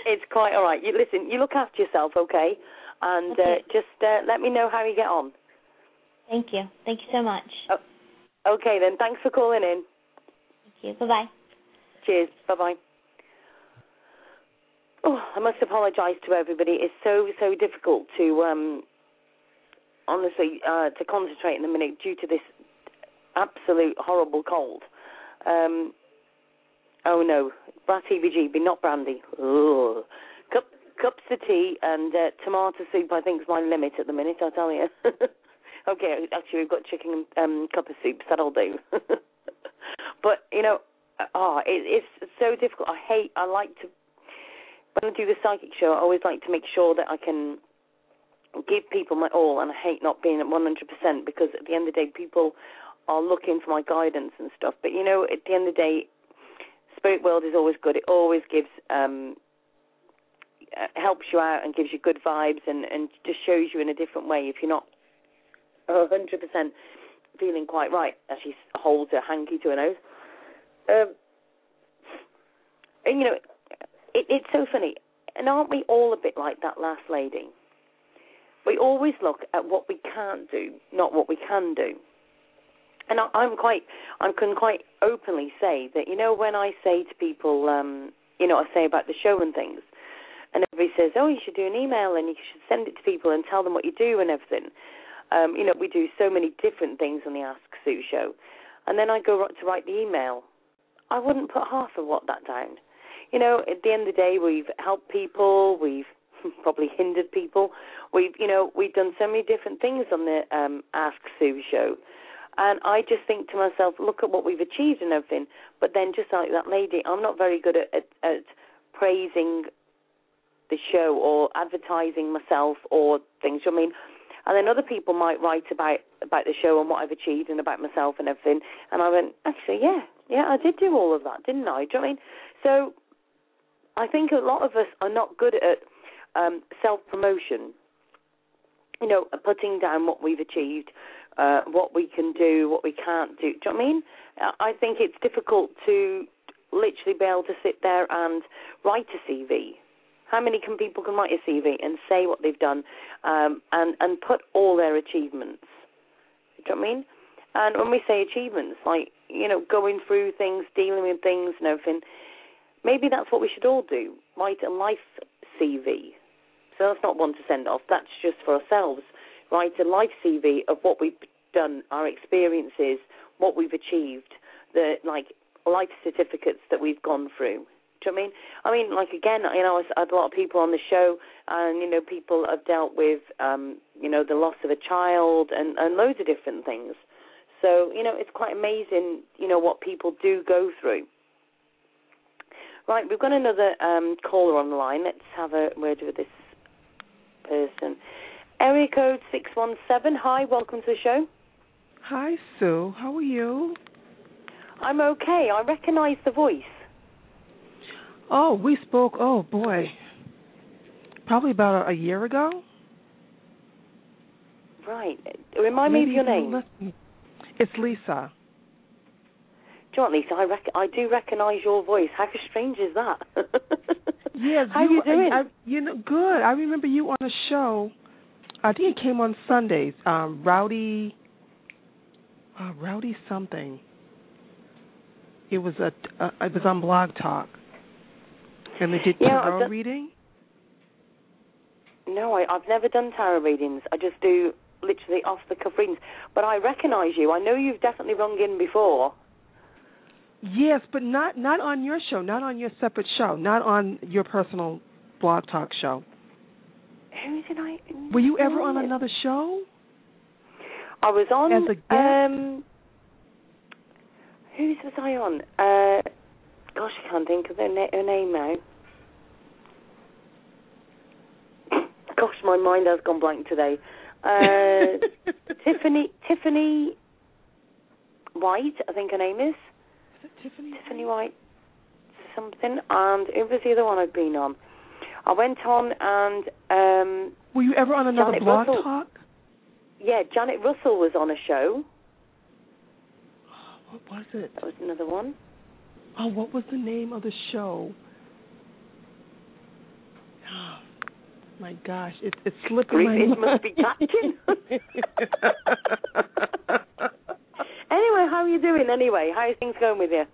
Speaker 1: it's quite all right. You listen. You look after yourself, okay? And uh, just uh, let me know how you get on.
Speaker 2: Thank you. Thank you so much.
Speaker 1: Okay, then. Thanks for calling in.
Speaker 2: Thank you. Bye bye.
Speaker 1: Cheers. Bye bye. Oh, I must apologise to everybody. It's so so difficult to um honestly uh to concentrate in a minute due to this absolute horrible cold. Um oh no, Brat EBGB, not brandy. Ugh. Cup, cups of tea and uh, tomato soup I think is my limit at the minute, I tell you. okay, actually we've got chicken um cup of soup, that'll do. but, you know, oh, it, it's so difficult. I hate I like to when I do the psychic show, I always like to make sure that I can give people my all, and I hate not being at 100% because at the end of the day, people are looking for my guidance and stuff. But you know, at the end of the day, spirit world is always good. It always gives um, uh, helps you out and gives you good vibes and and just shows you in a different way if you're not a hundred percent feeling quite right as she holds her hanky to her nose. Um, and you know, it, it's so funny, and aren't we all a bit like that last lady? We always look at what we can't do, not what we can do. And I, I'm quite, I can quite openly say that you know when I say to people, um, you know, I say about the show and things, and everybody says, oh, you should do an email and you should send it to people and tell them what you do and everything. Um, you know, we do so many different things on the Ask Sue show, and then I go to write the email. I wouldn't put half of what that down. You know, at the end of the day, we've helped people, we've probably hindered people, we've, you know, we've done so many different things on the um, Ask Sue show. And I just think to myself, look at what we've achieved and everything. But then, just like that lady, I'm not very good at, at, at praising the show or advertising myself or things. I mean, and then other people might write about about the show and what I've achieved and about myself and everything. And I went, actually, yeah, yeah, I did do all of that, didn't I? Do you know I mean? So I think a lot of us are not good at um, self promotion. You know, putting down what we've achieved, uh, what we can do, what we can't do. Do you know what I mean? I think it's difficult to literally be able to sit there and write a CV how many can people can write a CV and say what they've done, um, and and put all their achievements? Do you know what I mean? And when we say achievements, like you know, going through things, dealing with things, and everything, maybe that's what we should all do. Write a life CV. That's not one to send off. That's just for ourselves. Write a life CV of what we've done, our experiences, what we've achieved, the like life certificates that we've gone through. Do you know I mean? I mean, like again, you know, I had a lot of people on the show, and you know, people have dealt with, um, you know, the loss of a child and and loads of different things. So you know, it's quite amazing, you know, what people do go through. Right, we've got another um, caller on the line. Let's have a word with this person. Area code six one seven. Hi, welcome to the show.
Speaker 3: Hi, Sue. How are you?
Speaker 1: I'm okay. I recognise the voice.
Speaker 3: Oh, we spoke. Oh boy, probably about a, a year ago.
Speaker 1: Right. Remind
Speaker 3: Maybe
Speaker 1: me of your name.
Speaker 3: It's Lisa.
Speaker 1: Do you know what, Lisa? I rec- I do recognise your voice. How strange is that?
Speaker 3: yes.
Speaker 1: How you, you doing?
Speaker 3: I, I, you know, good. I remember you on a show. I think it came on Sundays. Um, Rowdy. Uh, Rowdy something. It was a. Uh, it was on Blog Talk. And they did
Speaker 1: yeah,
Speaker 3: tarot reading?
Speaker 1: No, I, I've never done tarot readings. I just do literally off the cuff readings. But I recognise you. I know you've definitely rung in before.
Speaker 3: Yes, but not not on your show, not on your separate show, not on your personal blog talk show.
Speaker 1: Who did I?
Speaker 3: Were you ever on another show?
Speaker 1: I was on.
Speaker 3: As a guest?
Speaker 1: Um, whose was I on? Uh, Gosh, I can't think of her, na- her name now. Gosh, my mind has gone blank today. Uh, Tiffany Tiffany White, I think her name is.
Speaker 3: Tiffany?
Speaker 1: Tiffany White something. And it was the other one I've been on? I went on and um
Speaker 3: Were you ever on another
Speaker 1: Janet
Speaker 3: blog
Speaker 1: Russell.
Speaker 3: talk?
Speaker 1: Yeah, Janet Russell was on a show.
Speaker 3: What was it?
Speaker 1: That was another one.
Speaker 3: Oh, what was the name of the show? Oh, my gosh, it, it's slipping my
Speaker 1: It
Speaker 3: mind.
Speaker 1: must be catching. anyway, how are you doing? Anyway, how are things going with you?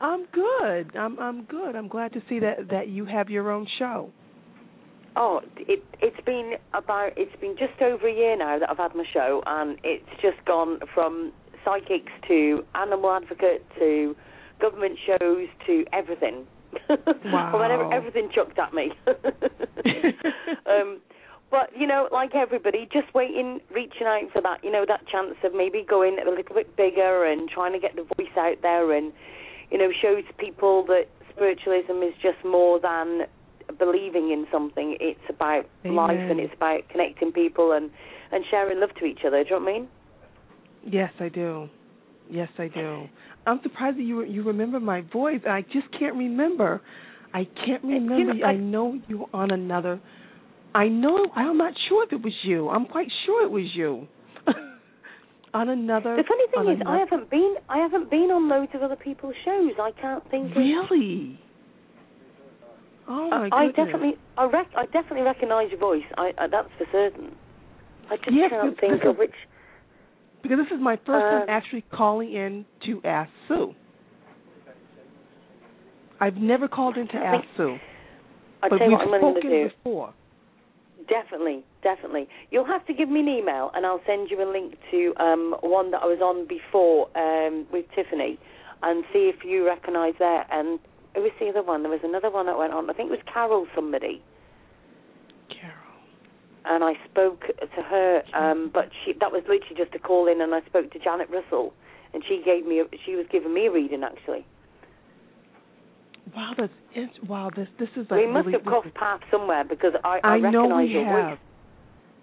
Speaker 3: I'm good. I'm I'm good. I'm glad to see that that you have your own show.
Speaker 1: Oh, it it's been about it's been just over a year now that I've had my show, and it's just gone from psychics to animal advocate to government shows to everything.
Speaker 3: Wow.
Speaker 1: everything chucked at me. um, but you know, like everybody, just waiting, reaching out for that, you know, that chance of maybe going a little bit bigger and trying to get the voice out there, and you know, shows people that spiritualism is just more than believing in something. It's about
Speaker 3: Amen.
Speaker 1: life and it's about connecting people and and sharing love to each other. Do you know what I mean?
Speaker 3: Yes, I do. Yes, I do. I'm surprised that you you remember my voice. I just can't remember. I can't remember. You know, I, I know you on another. I know. I'm not sure if it was you. I'm quite sure it was you. on another.
Speaker 1: The funny thing is,
Speaker 3: another,
Speaker 1: I haven't been. I haven't been on loads of other people's shows. I can't think.
Speaker 3: Of Really.
Speaker 1: Of,
Speaker 3: oh my
Speaker 1: I,
Speaker 3: goodness.
Speaker 1: I definitely, I, rec- I definitely recognise your voice. I, I, that's for certain. I just
Speaker 3: Yes,
Speaker 1: can't think of which.
Speaker 3: Because this is my first time
Speaker 1: Uh,
Speaker 3: actually calling in to ask Sue. I've never called in to ask Sue,
Speaker 1: I
Speaker 3: but we've
Speaker 1: what I'm willing to
Speaker 3: spoken
Speaker 1: do.
Speaker 3: before.
Speaker 1: Definitely, definitely. You'll have to give me an email, and I'll send you a link to um, one that I was on before um, with Tiffany, and see if you recognise that. And who was the other one? There was another one that went on. I think it was Carol somebody,
Speaker 3: Carol.
Speaker 1: and I spoke to her. Um, but she that was literally just a call in, and I spoke to Janet Russell, and she gave me. A, she was giving me a reading actually.
Speaker 3: Wow, that's it. Wow, this this is like
Speaker 1: we must
Speaker 3: really.
Speaker 1: have crossed paths somewhere because I, I,
Speaker 3: I know we
Speaker 1: your
Speaker 3: have.
Speaker 1: voice.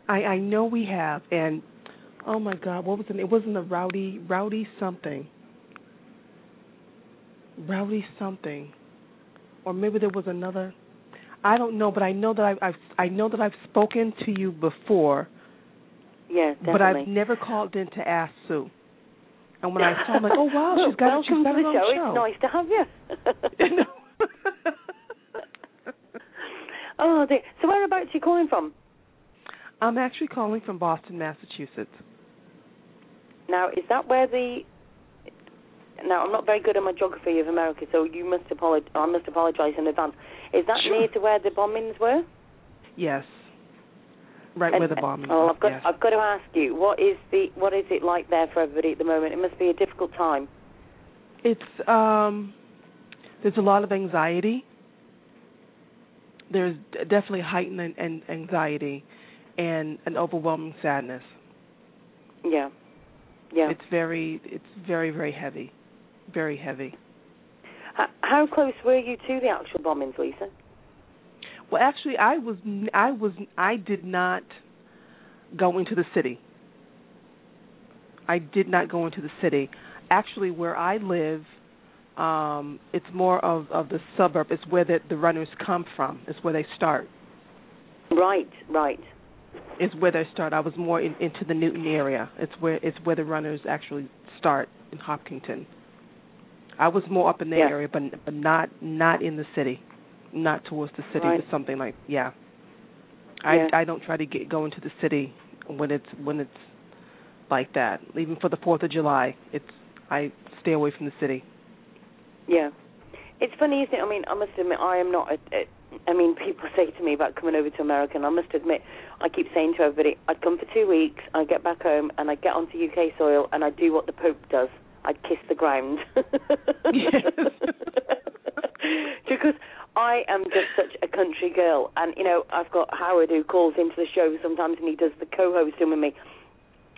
Speaker 3: I I know we have, and oh my God, what was it? It wasn't the rowdy rowdy something. Rowdy something, or maybe there was another. I don't know, but I know that I've, I've I know that I've spoken to you before,
Speaker 1: Yeah, definitely.
Speaker 3: but I've never called in to ask Sue. And when I saw, I'm like, oh wow, she's got
Speaker 1: Welcome
Speaker 3: she's got
Speaker 1: to the
Speaker 3: her
Speaker 1: show. It's nice to have you. Oh, dear. so whereabouts are you calling from?
Speaker 3: I'm actually calling from Boston, Massachusetts.
Speaker 1: Now, is that where the? Now, I'm not very good at my geography of America, so you must apologize. I must apologize in advance. Is that
Speaker 3: Sure.
Speaker 1: near to where the bombings were?
Speaker 3: Yes. Right
Speaker 1: And-
Speaker 3: where the bombing
Speaker 1: Oh,
Speaker 3: was.
Speaker 1: I've got.
Speaker 3: yes.
Speaker 1: I've got to ask you, what is the? What is it like there for everybody at the moment? It must be a difficult time.
Speaker 3: It's um there's a lot of anxiety. There's definitely heightened an, an anxiety and an overwhelming sadness.
Speaker 1: Yeah. Yeah.
Speaker 3: It's very it's very very heavy. Very heavy.
Speaker 1: H- how close were you to the actual bombings, Lisa?
Speaker 3: Well, actually I was I was I did not go into the city. I did not go into the city. Actually where I live um it's more of of the suburb. It's where the the runners come from. It's where they start.
Speaker 1: Right. Right.
Speaker 3: is where they start. I was more in, into the Newton area. It's where it's where the runners actually start in Hopkinton. I was more up in that
Speaker 1: Yeah.
Speaker 3: area, but but not not in the city, not towards the city.
Speaker 1: Right.
Speaker 3: But something like yeah.
Speaker 1: Yeah.
Speaker 3: I I don't try to get go into the city when it's when it's like that. Even for the Fourth of July, it's I stay away from the city.
Speaker 1: Yeah. It's funny, isn't it? I mean, I must admit, I am not. A, a, I mean, people say to me about coming over to America, and I must admit, I keep saying to everybody, I'd come for two weeks, I'd get back home, and I'd get onto UK soil, and I'd do what the Pope does. I'd kiss the ground. Because I am just such a country girl, and you know, I've got Howard who calls into the show sometimes, and he does the co-hosting with me.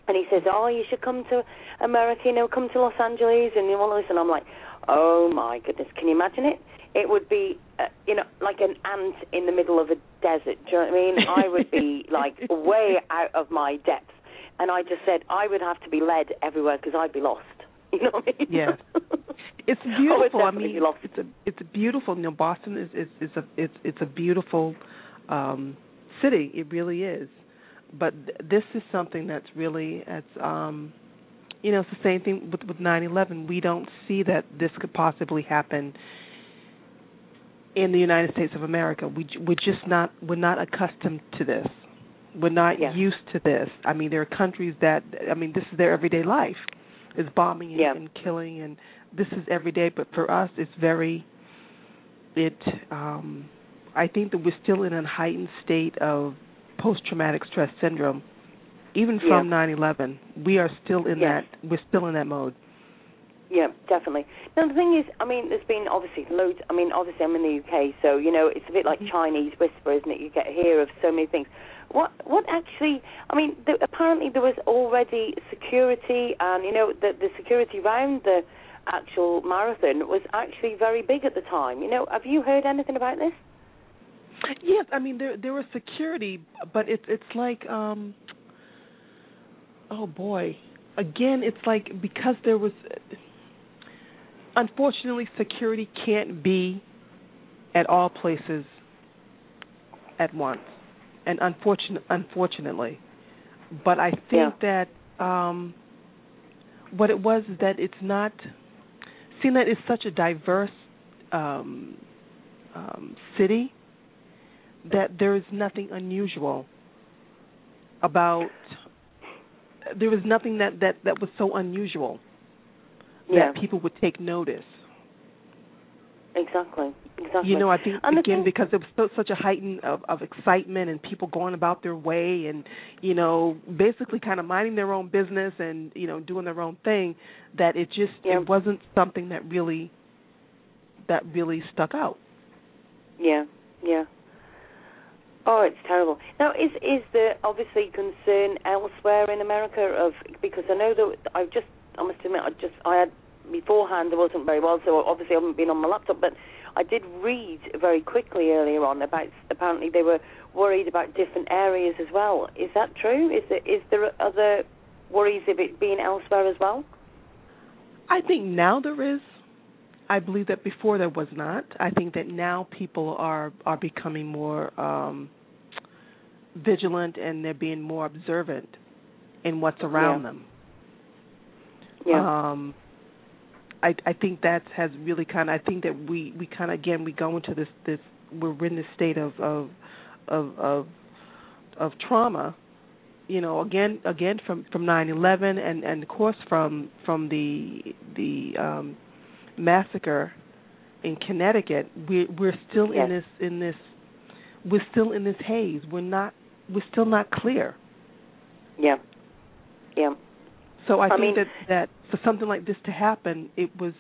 Speaker 1: And he says, "Oh, you should come to America. You know, come to Los Angeles, and you want to listen." I'm like, "Oh my goodness, can you imagine it? It would be, uh, you know, like an ant in the middle of a desert. Do you know what I mean? I would be like way out of my depth." And I just said I would have to be led everywhere because I'd be lost. You know what I mean?
Speaker 3: Yes. It's
Speaker 1: I would
Speaker 3: beautiful. I mean,
Speaker 1: lost.
Speaker 3: it's a it's a beautiful. You know, Boston is is is a it's it's a beautiful um city. It really is. But th- this is something that's really it's um you know it's the same thing with with 9/11. We don't see that this could possibly happen in the United States of America. We we're just not we're not accustomed to this. We're not
Speaker 1: Yeah.
Speaker 3: used to this. I mean, there are countries that I mean, this is their everyday life. Is bombing and,
Speaker 1: Yeah.
Speaker 3: and killing and this is every day, but for us it's very it um I think that we're still in a heightened state of post traumatic stress syndrome. Even from
Speaker 1: Yeah.
Speaker 3: 9/11, we are still in that we're still in that mode.
Speaker 1: Yeah, definitely. Now the thing is, I mean, there's been obviously loads. I mean, obviously I'm in the UK, so you know it's a bit like Chinese whisper, isn't it? You get hear of so many things. What what actually? I mean, apparently there was already security, and you know the the security round the actual marathon was actually very big at the time. You know, have you heard anything about this?
Speaker 3: Yes, I mean there there was security, but it's it's like um oh boy. Again, it's like because there was unfortunately security can't be at all places at once, and unfortunate, unfortunately, but I think
Speaker 1: Yeah.
Speaker 3: that um, what it was is that it's not. That it's such a diverse um, um, city, that there is nothing unusual about. There was nothing that that that was so unusual
Speaker 1: Yeah.
Speaker 3: that people would take notice.
Speaker 1: Exactly. Exactly.
Speaker 3: You know, I think
Speaker 1: And
Speaker 3: again because there was so, such a heightened of, of excitement and people going about their way and you know basically kind of minding their own business and you know doing their own thing that it just
Speaker 1: Yeah.
Speaker 3: it wasn't something that really that really stuck out.
Speaker 1: Yeah, yeah. Oh, it's terrible. Now, is is there obviously concern elsewhere in America of because I know that I've just I must admit I just I had beforehand I wasn't very well, so obviously I haven't been on my laptop, but I did read very quickly earlier on about apparently they were worried about different areas as well. Is that true? Is there is there other worries of it being elsewhere as well?
Speaker 3: I think now there is. I believe that before there was not. I think that now people are are becoming more um vigilant and they're being more observant in what's around
Speaker 1: Yeah.
Speaker 3: them.
Speaker 1: Yeah.
Speaker 3: Um I I think that has really kind of I think that we we kind of again we go into this this we're in this state of of of of of trauma you know again again from from 9/11 and and of course from from the the um massacre in Connecticut we we're still
Speaker 1: Yes.
Speaker 3: in this in this we're still in this haze we're not we're still not clear
Speaker 1: yeah. Yeah.
Speaker 3: so I,
Speaker 1: I
Speaker 3: think
Speaker 1: mean-
Speaker 3: that that for something like this to happen it was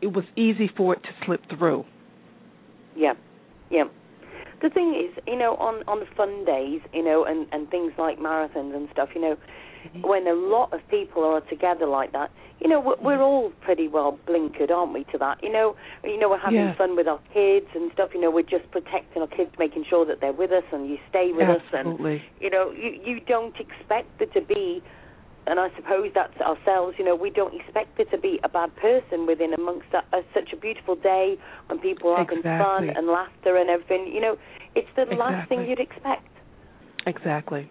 Speaker 3: it was easy for it to slip through
Speaker 1: Yeah, yeah. The thing is, you know, on on fun days, you know, and and things like marathons and stuff, you know, mm-hmm. when a lot of people are together like that, you know, we're, we're all pretty well blinkered, aren't we, to that? You know, you know, we're having
Speaker 3: Yeah.
Speaker 1: fun with our kids and stuff. You know, we're just protecting our kids, making sure that they're with us and you stay with us, and you know, you you don't expect there to be, and I suppose that's ourselves. You know, we don't expect there to be a bad person within amongst that, uh, such a beautiful day when people are having fun and laughter and everything. You know, it's the last thing you'd expect.
Speaker 3: exactly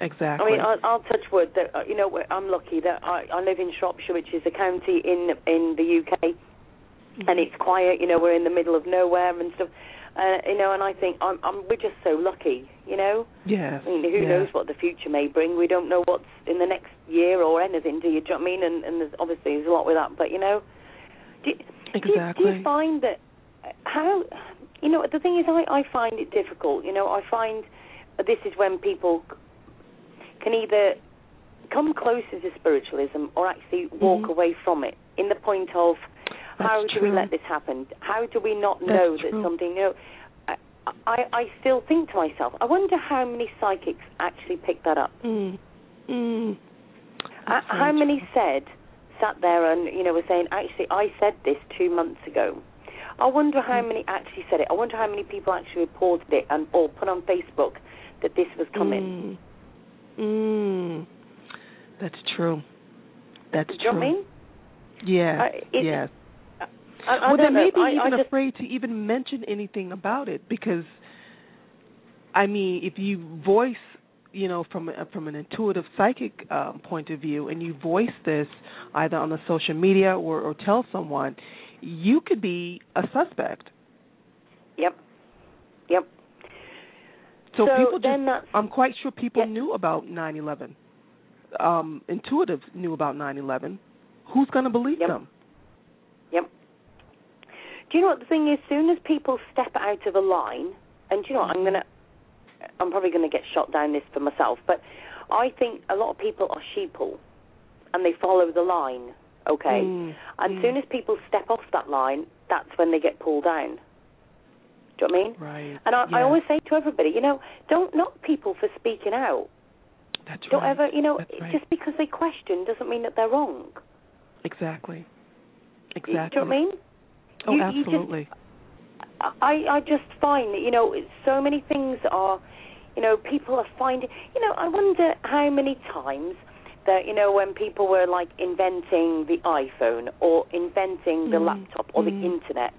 Speaker 1: I
Speaker 3: exactly
Speaker 1: mean, I'll, I'll touch wood that uh, you know I'm lucky that I, I live in Shropshire, which is a county in in the UK,
Speaker 3: Mm-hmm.
Speaker 1: and it's quiet. You know, we're in the middle of nowhere and stuff. Uh, you know, and I think I'm, I'm we're just so lucky. You know,
Speaker 3: yes
Speaker 1: I mean, who
Speaker 3: yes.
Speaker 1: knows what the future may bring? We don't know what's in the next year or anything. Do you? Do you know what I mean? And, and there's obviously there's a lot with that, but you know, do, do, you, do you find that uh, how you know the thing is I I find it difficult. You know, I find this is when people can either come closer to spiritualism or actually walk
Speaker 3: Mhm.
Speaker 1: away from it. In the point of how do we let this happen? How do we not
Speaker 3: That's
Speaker 1: know
Speaker 3: true.
Speaker 1: that something? You know, I, I I still think to myself, I wonder how many psychics actually picked that up.
Speaker 3: mm. Mm.
Speaker 1: Uh, how many
Speaker 3: true.
Speaker 1: said, sat there and you know were saying, actually, I said this two months ago. I wonder how
Speaker 3: Mm.
Speaker 1: many actually said it. I wonder how many people actually reported it and or put on Facebook that this was coming.
Speaker 3: Mm. Mm. That's true. That's
Speaker 1: Do you know
Speaker 3: true.
Speaker 1: what I mean? I- it-
Speaker 3: yes.
Speaker 1: I, I
Speaker 3: well, they may be
Speaker 1: I, I
Speaker 3: even
Speaker 1: just,
Speaker 3: afraid to even mention anything about it because, I mean, if you voice, you know, from a, from an intuitive psychic um, point of view, and you voice this either on the social media or, or tell someone, you could be a suspect.
Speaker 1: Yep. Yep.
Speaker 3: So,
Speaker 1: So
Speaker 3: people just,
Speaker 1: then that's-
Speaker 3: I'm quite sure people
Speaker 1: Yeah.
Speaker 3: knew about 9/11. Um, intuitives knew about 9/11. Who's going to believe
Speaker 1: Yep.
Speaker 3: them?
Speaker 1: Yep. Do you know what the thing is? As soon as people step out of a line, and do you know what? I'm gonna, I'm probably gonna get shot down this for myself, but I think a lot of people are sheeple, and they follow the line. Okay.
Speaker 3: Mm,
Speaker 1: And
Speaker 3: mm.
Speaker 1: soon as people step off that line, that's when they get pulled down. Do you know what I mean?
Speaker 3: Right.
Speaker 1: And I, I always say to everybody, you know, don't knock people for speaking out.
Speaker 3: that's
Speaker 1: Don't
Speaker 3: right.
Speaker 1: ever, you know,
Speaker 3: right.
Speaker 1: just because they question doesn't mean that they're wrong.
Speaker 3: Exactly. Exactly.
Speaker 1: Do you know what I mean?
Speaker 3: Oh,
Speaker 1: You- you just-
Speaker 3: absolutely.
Speaker 1: I I just find that you know so many things are, you know, people are finding. You know, I wonder how many times that you know when people were like inventing the iPhone or inventing the
Speaker 3: Mm,
Speaker 1: laptop or
Speaker 3: mm.
Speaker 1: the internet,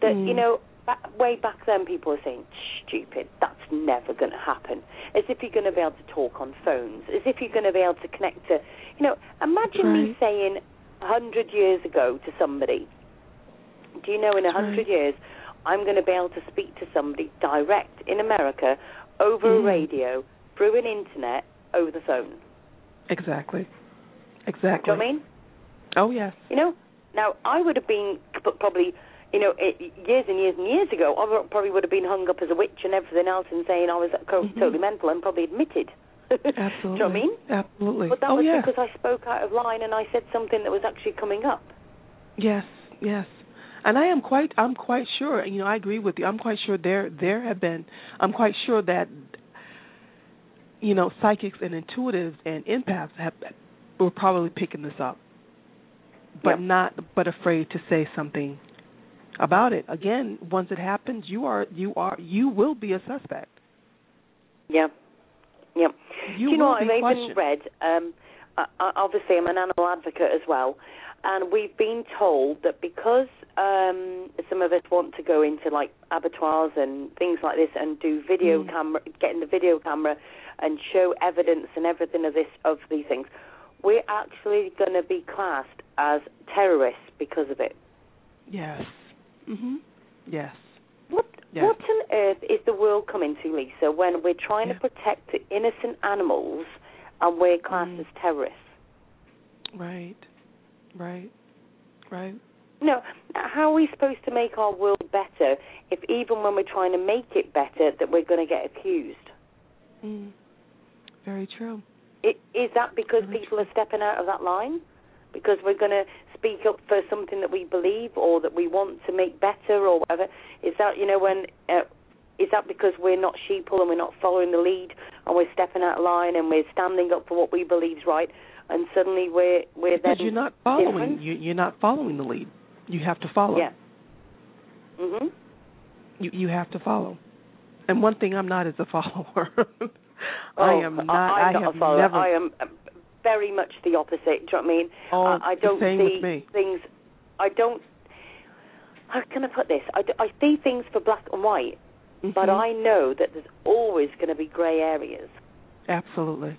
Speaker 1: That
Speaker 3: Mm.
Speaker 1: you know, back, way back then, people were saying, "Stupid, that's never going to happen." As if you're going to be able to talk on phones, as if you're going to be able to connect to, you know. Imagine me saying a hundred years ago to somebody, "Do you know, in a hundred years, I'm going to be able to speak to somebody direct in America over a
Speaker 3: Mm.
Speaker 1: radio, through an internet, over the phone."
Speaker 3: Exactly.
Speaker 1: Do
Speaker 3: Exactly.
Speaker 1: you know what I mean?
Speaker 3: Oh yes.
Speaker 1: You know, now I would have been probably, you know, years and years and years ago, I probably would have been hung up as a witch and everything else, and saying I was
Speaker 3: Mhm.
Speaker 1: totally mental, and probably admitted.
Speaker 3: Absolutely.
Speaker 1: Do you know what I mean?
Speaker 3: Absolutely.
Speaker 1: But that
Speaker 3: oh
Speaker 1: was
Speaker 3: yeah.
Speaker 1: because I spoke out of line and I said something that was actually coming up.
Speaker 3: Yes, yes. And I am quite I'm quite sure, you know, I agree with you. I'm quite sure there there have been I'm quite sure that you know, psychics and intuitives and empaths have were probably picking this up. But
Speaker 1: Yep.
Speaker 3: not but afraid to say something about it. Again, once it happens, you are you are you will be a suspect.
Speaker 1: Yeah. Yeah.
Speaker 3: You
Speaker 1: you know
Speaker 3: will
Speaker 1: what?
Speaker 3: be
Speaker 1: I've even read, um, obviously I'm an animal advocate as well, and we've been told that because um, some of us want to go into like abattoirs and things like this and do video
Speaker 3: Mm.
Speaker 1: camera, get in the video camera and show evidence and everything of this of these things, we're actually going to be classed as terrorists because of it.
Speaker 3: Yes. Mhm. Yes.
Speaker 1: What
Speaker 3: Yes.
Speaker 1: what on earth is the world coming to, Lisa, when we're trying
Speaker 3: Yeah.
Speaker 1: to protect the innocent animals and we're classed
Speaker 3: Mm.
Speaker 1: as terrorists?
Speaker 3: Right. Right. Right.
Speaker 1: No, how are we supposed to make our world better if even when we're trying to make it better that we're going to get accused?
Speaker 3: Mm. Very true.
Speaker 1: I- Is that because
Speaker 3: Very
Speaker 1: people are stepping out of that line? Because we're going to speak up for something that we believe or that we want to make better or whatever? Is that, you know, when. Uh, is that because we're not sheeple and we're not following the lead and we're stepping out of line and we're standing up for what we believe is right and suddenly we're we're
Speaker 3: Because
Speaker 1: then
Speaker 3: you're not following.
Speaker 1: different?
Speaker 3: You, you're not following the lead. You have to follow.
Speaker 1: Yeah. Mhm.
Speaker 3: You you have to follow. And one thing I'm not is a follower.
Speaker 1: Oh,
Speaker 3: I am not.
Speaker 1: I'm
Speaker 3: I
Speaker 1: not
Speaker 3: have
Speaker 1: a follower.
Speaker 3: never.
Speaker 1: I am uh, very much the opposite. Do you know what I mean?
Speaker 3: Oh,
Speaker 1: I, I don't
Speaker 3: same
Speaker 1: see
Speaker 3: with me.
Speaker 1: things. I don't. How can I put this? I, I see things for black and white, but
Speaker 3: Mhm.
Speaker 1: I know that there's always going to be grey areas.
Speaker 3: absolutely.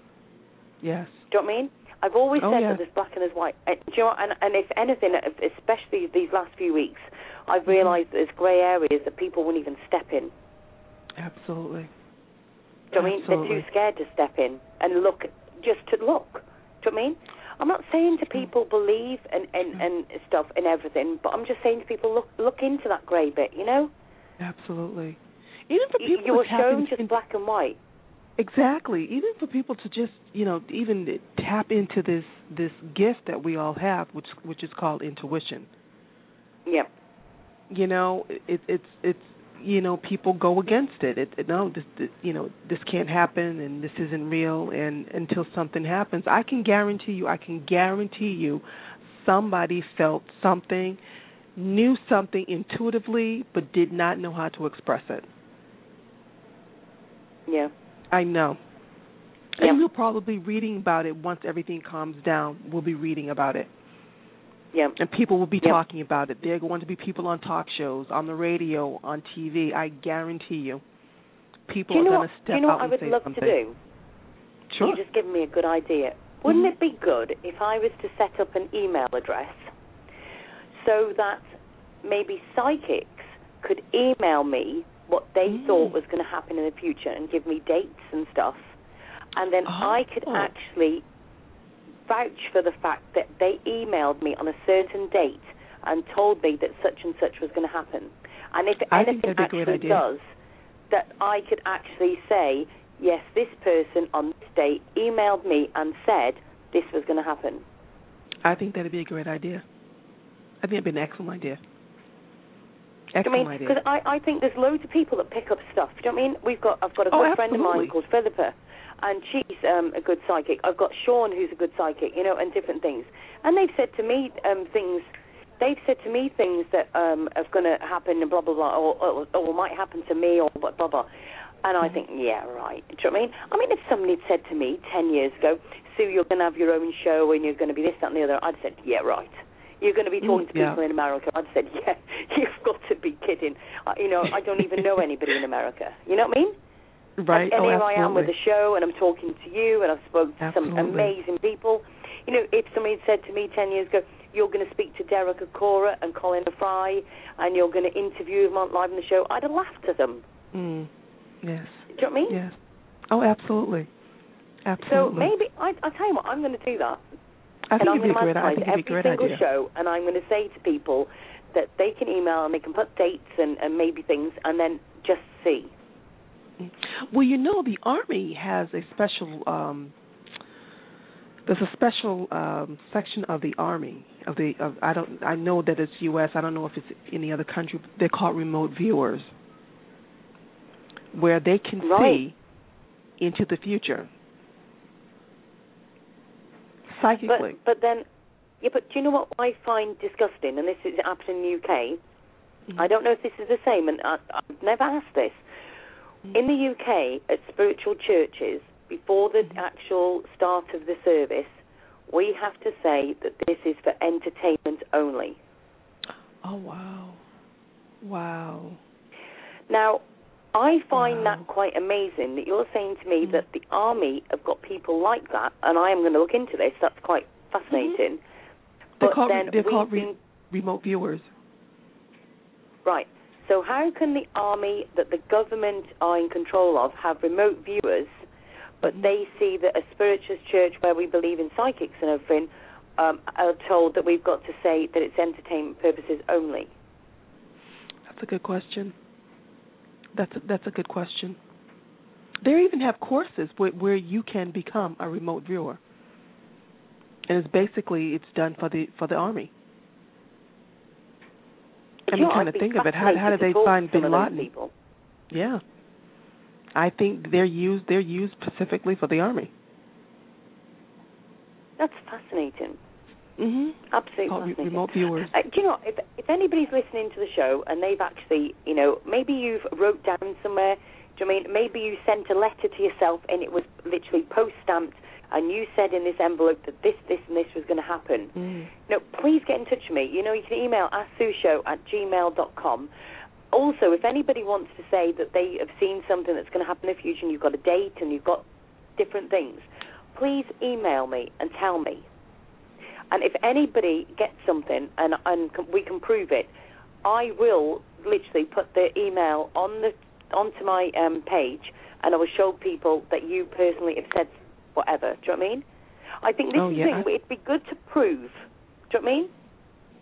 Speaker 3: Yes.
Speaker 1: Do you know what I mean? I've always
Speaker 3: Oh,
Speaker 1: said
Speaker 3: yeah.
Speaker 1: that there's black and there's white. And, do you know? And, and if anything, especially these last few weeks, I've
Speaker 3: Mhm.
Speaker 1: realised that there's grey areas that people won't even step in.
Speaker 3: Absolutely.
Speaker 1: Do you know what I mean? They're too scared to step in and look, just to look. Do you know what I mean? I'm not saying to people believe and, and, and stuff and everything, but I'm just saying to people look look into that grey bit, you know?
Speaker 3: Absolutely. Even for people
Speaker 1: you
Speaker 3: to
Speaker 1: were shown just
Speaker 3: in-
Speaker 1: black and white.
Speaker 3: Exactly. Even for people to just, you know, even tap into this this gift that we all have, which which is called intuition.
Speaker 1: Yeah.
Speaker 3: You know, it, it's it's you know people go against it. It, it no, this, this you know this can't happen and this isn't real. And until something happens, I can guarantee you, I can guarantee you, somebody felt something, knew something intuitively, but did not know how to express it.
Speaker 1: Yeah.
Speaker 3: I know.
Speaker 1: Yep.
Speaker 3: And we'll probably be reading about it once everything calms down. We'll be reading about it.
Speaker 1: Yeah.
Speaker 3: And people will be
Speaker 1: Yep.
Speaker 3: talking about it. There are going to be people on talk shows, on the radio, on TV. I guarantee you. People
Speaker 1: you know
Speaker 3: are going to step
Speaker 1: you know
Speaker 3: out
Speaker 1: what I
Speaker 3: and
Speaker 1: would
Speaker 3: say
Speaker 1: love
Speaker 3: something.
Speaker 1: to do?
Speaker 3: Sure.
Speaker 1: You just given me a good idea. Wouldn't
Speaker 3: Mhm.
Speaker 1: it be good if I was to set up an email address so that maybe psychics could email me what they
Speaker 3: Mm.
Speaker 1: thought was going to happen in the future and give me dates and stuff, and then I could
Speaker 3: Oh.
Speaker 1: actually vouch for the fact that they emailed me on a certain date and told me that such and such was going to happen. And if
Speaker 3: I
Speaker 1: anything
Speaker 3: that'd be a great
Speaker 1: actually does, that I could actually say, yes, this person on this date emailed me and said this was going to happen.
Speaker 3: I think that'd be a great idea. I think it'd be an excellent idea.
Speaker 1: I mean, because I, I think there's loads of people that pick up stuff. Do you know what I mean? We've got I've got a
Speaker 3: Oh,
Speaker 1: good friend of mine called Philippa, and she's um, a good psychic. I've got Sean who's a good psychic, you know, and different things. And they've said to me um, things. They've said to me things that um, are going to happen and blah blah blah, or, or, or might happen to me, or blah blah blah. And I think, yeah, right. Do you know what I mean? I mean, if somebody had said to me ten years ago, Sue, you're going to have your own show and you're going to be this, that, and the other, I'd said, yeah, right. You're going to be talking to
Speaker 3: Mm, yeah.
Speaker 1: people in America. I'd said, yeah, you've got to be kidding. You know, I don't even know anybody in America. You know what I mean?
Speaker 3: Right.
Speaker 1: And, and
Speaker 3: oh,
Speaker 1: here I am with
Speaker 3: absolutely.
Speaker 1: a show, and I'm talking to you, and I've spoken to some amazing people. You know, if somebody had said to me ten years ago, you're going to speak to Derek Acorah and Colin Fry, and you're going to interview them on live on the show, I'd have laughed at them.
Speaker 3: Mm. Yes.
Speaker 1: Do you know what I mean?
Speaker 3: Yes. Oh, absolutely. Absolutely.
Speaker 1: So maybe I, I'll tell you what, I'm going to do that.
Speaker 3: I think
Speaker 1: and I'm
Speaker 3: it'd be a
Speaker 1: going to advertise
Speaker 3: it'd be a
Speaker 1: every single
Speaker 3: idea.
Speaker 1: show, and I'm going to say to people that they can email and they can put dates and, and maybe things, and then just see.
Speaker 3: Well, you know, the army has a special. um There's a special um section of the army of the. Of, I don't. I know that it's U.S. I don't know if it's any other country. They're called remote viewers, where they can
Speaker 1: Right.
Speaker 3: see into the future psychically.
Speaker 1: But but then, yeah. But do you know what I find disgusting? And this is happening in the UK.
Speaker 3: Mm-hmm.
Speaker 1: I don't know if this is the same, and I, I've never asked this.
Speaker 3: Mm-hmm.
Speaker 1: In the UK, at spiritual churches, before the
Speaker 3: Mm-hmm.
Speaker 1: actual start of the service, we have to say that this is for entertainment only.
Speaker 3: oh wow, wow.
Speaker 1: Now, I find
Speaker 3: Wow.
Speaker 1: that quite amazing that you're saying to me
Speaker 3: Mm.
Speaker 1: that the army have got people like that, and I am going to look into this. That's quite fascinating.
Speaker 3: They're
Speaker 1: But
Speaker 3: called.
Speaker 1: then
Speaker 3: They're called re-
Speaker 1: been-
Speaker 3: remote viewers.
Speaker 1: Right. So how can the army that the government are in control of have remote viewers, but
Speaker 3: Mm-hmm.
Speaker 1: they see that a spiritualist church where we believe in psychics and everything um, are told that we've got to say that it's entertainment purposes only?
Speaker 3: That's a good question. That's a, that's a good question. They even have courses where, where you can become a remote viewer, and it's basically it's done for the for the army. I mean, kind of think of it. How, how did they find Bin Laden?
Speaker 1: people.
Speaker 3: Yeah, I think they're used they're used specifically for the army.
Speaker 1: That's fascinating.
Speaker 3: Hmm
Speaker 1: Absolutely
Speaker 3: Called re-
Speaker 1: fascinating.
Speaker 3: remote viewers.
Speaker 1: Uh, do you know if if anybody's listening to the show and they've actually, you know, maybe you've wrote down somewhere. Do you know I mean maybe you sent a letter to yourself and it was literally post stamped, and you said in this envelope that this, this, and this was going to happen?
Speaker 3: Mm.
Speaker 1: No, please get in touch with me. You know, you can email asksushow at gmail dot com. Also, if anybody wants to say that they have seen something that's going to happen in the future and you've got a date and you've got different things, please email me and tell me. And if anybody gets something and, and we can prove it, I will literally put the email on the onto my um, page and I will show people that you personally have said whatever. Do you know what I mean? I think this
Speaker 3: Oh, yeah,
Speaker 1: thing it'd be good to prove. Do you know what I mean?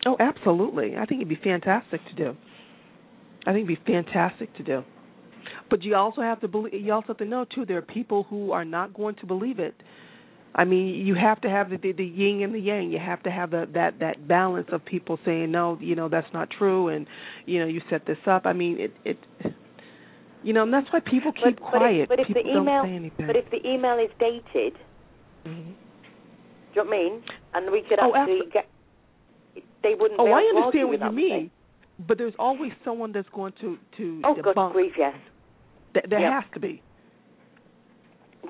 Speaker 3: Oh, absolutely. I think it'd be fantastic to do. I think it'd be fantastic to do. But you also have to believe. You also have to know too. There are people who are not going to believe it. I mean, you have to have the, the, the yin and the yang. You have to have the, that that balance of people saying no, you know that's not true, and you know you set this up. I mean, it it. You know, and that's why people keep
Speaker 1: but,
Speaker 3: quiet.
Speaker 1: But if, but if the email,
Speaker 3: don't say anything.
Speaker 1: but if the email is dated,
Speaker 3: Mhm.
Speaker 1: do you know what I mean? And we could
Speaker 3: Oh,
Speaker 1: actually
Speaker 3: abso-
Speaker 1: get. They wouldn't.
Speaker 3: Oh,
Speaker 1: be
Speaker 3: I
Speaker 1: able to argue
Speaker 3: understand what you mean. But there's always someone that's going to to?
Speaker 1: Oh,
Speaker 3: debunk.
Speaker 1: good grief, yes.
Speaker 3: Th- there
Speaker 1: Yep.
Speaker 3: has to be.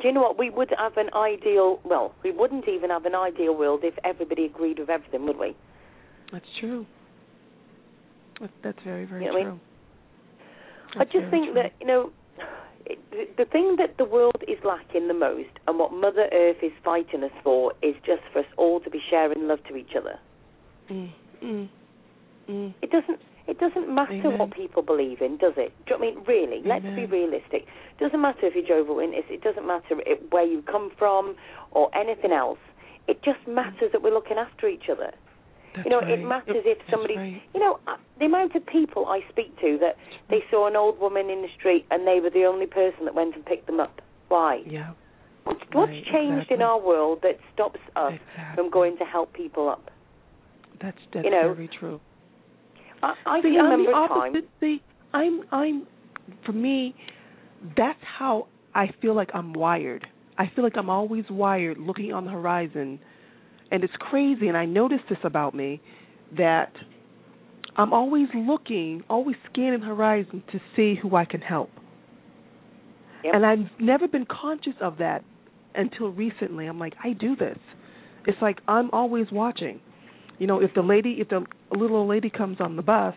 Speaker 1: Do you know what? We would have an ideal. Well, we wouldn't even have an ideal world if everybody agreed with everything, would we?
Speaker 3: That's true. That's, very, very
Speaker 1: You know what I
Speaker 3: true.
Speaker 1: mean? I just think
Speaker 3: true.
Speaker 1: that you know, it, the thing that the world is lacking the most, and what Mother Earth is fighting us for, is just for us all to be sharing love to each other.
Speaker 3: Mm, mm, mm.
Speaker 1: It doesn't. It doesn't matter
Speaker 3: Amen.
Speaker 1: what people believe in, does it? Do you know what I mean? Really, let's be realistic. It doesn't matter if you're Jehovah's Witness. It doesn't matter where you come from or anything else. It just matters that we're looking after each other.
Speaker 3: That's
Speaker 1: you know,
Speaker 3: right.
Speaker 1: it matters if somebody,
Speaker 3: right.
Speaker 1: you know, uh, the amount of people I speak to that they saw an old woman in the street and they were the only person that went and picked them up. Why?
Speaker 3: Yeah.
Speaker 1: What's, what's changed
Speaker 3: exactly.
Speaker 1: in our world that stops us
Speaker 3: Exactly.
Speaker 1: from going to help people up?
Speaker 3: That's that's
Speaker 1: you know,
Speaker 3: very true.
Speaker 1: I, I
Speaker 3: See, I'm
Speaker 1: remember
Speaker 3: the
Speaker 1: a time.
Speaker 3: opposite. See, I'm I'm for me, that's how I feel like I'm wired. I feel like I'm always wired, looking on the horizon, and it's crazy. And I noticed this about me that I'm always looking, always scanning the horizon to see who I can help.
Speaker 1: Yep.
Speaker 3: And I've never been conscious of that until recently. I'm like, I do this. It's like I'm always watching. You know, if the lady, if the little old lady comes on the bus,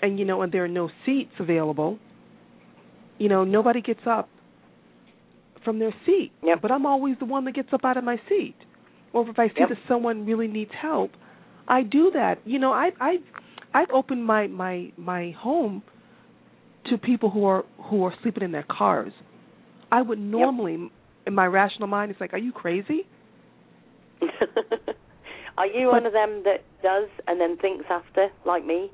Speaker 3: and you know, and there are no seats available, you know, nobody gets up from their seat.
Speaker 1: Yep.
Speaker 3: But I'm always the one that gets up out of my seat. Or if I see
Speaker 1: Yep.
Speaker 3: that someone really needs help, I do that. You know, I I I've opened my my my home to people who are who are sleeping in their cars. I would normally in my rational mind it's like, are you crazy?
Speaker 1: Are you
Speaker 3: But-
Speaker 1: one of them that does and then thinks after, like me?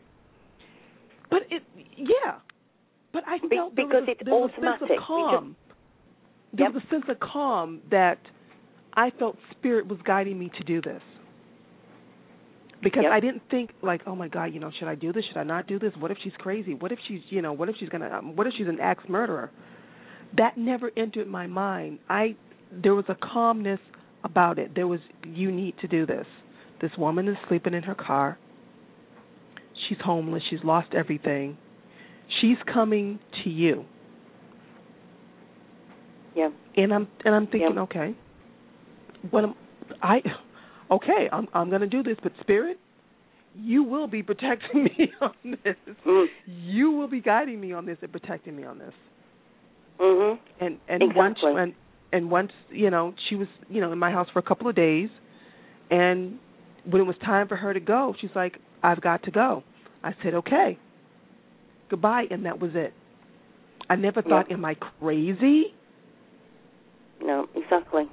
Speaker 3: But it yeah. But I
Speaker 1: Be-
Speaker 3: felt
Speaker 1: because
Speaker 3: was a,
Speaker 1: it's
Speaker 3: there was a sense of calm. There
Speaker 1: Yep.
Speaker 3: was a sense of calm that I felt spirit was guiding me to do this. Because
Speaker 1: Yep.
Speaker 3: I didn't think like, oh my God, you know, should I do this? Should I not do this? What if she's crazy? What if she's, you know, what if she's gonna, um, what if she's an axe murderer? That never entered my mind. I there was a calmness about it. There was, you need to do this. This woman is sleeping in her car. She's homeless. She's lost everything. She's coming to you.
Speaker 1: Yeah.
Speaker 3: And I'm and I'm thinking,
Speaker 1: Yep.
Speaker 3: okay, what am I? Okay, I'm I'm going to do this, but spirit, you will be protecting me on this.
Speaker 1: Mm.
Speaker 3: You will be guiding me on this and protecting me on this.
Speaker 1: Mhm.
Speaker 3: And and once and and once you know she was you know in my house for a couple of days, and when it was time for her to go, she's like, I've got to go. I said, okay, goodbye, and that was it. I never thought,
Speaker 1: Yep.
Speaker 3: am I crazy?
Speaker 1: No, exactly.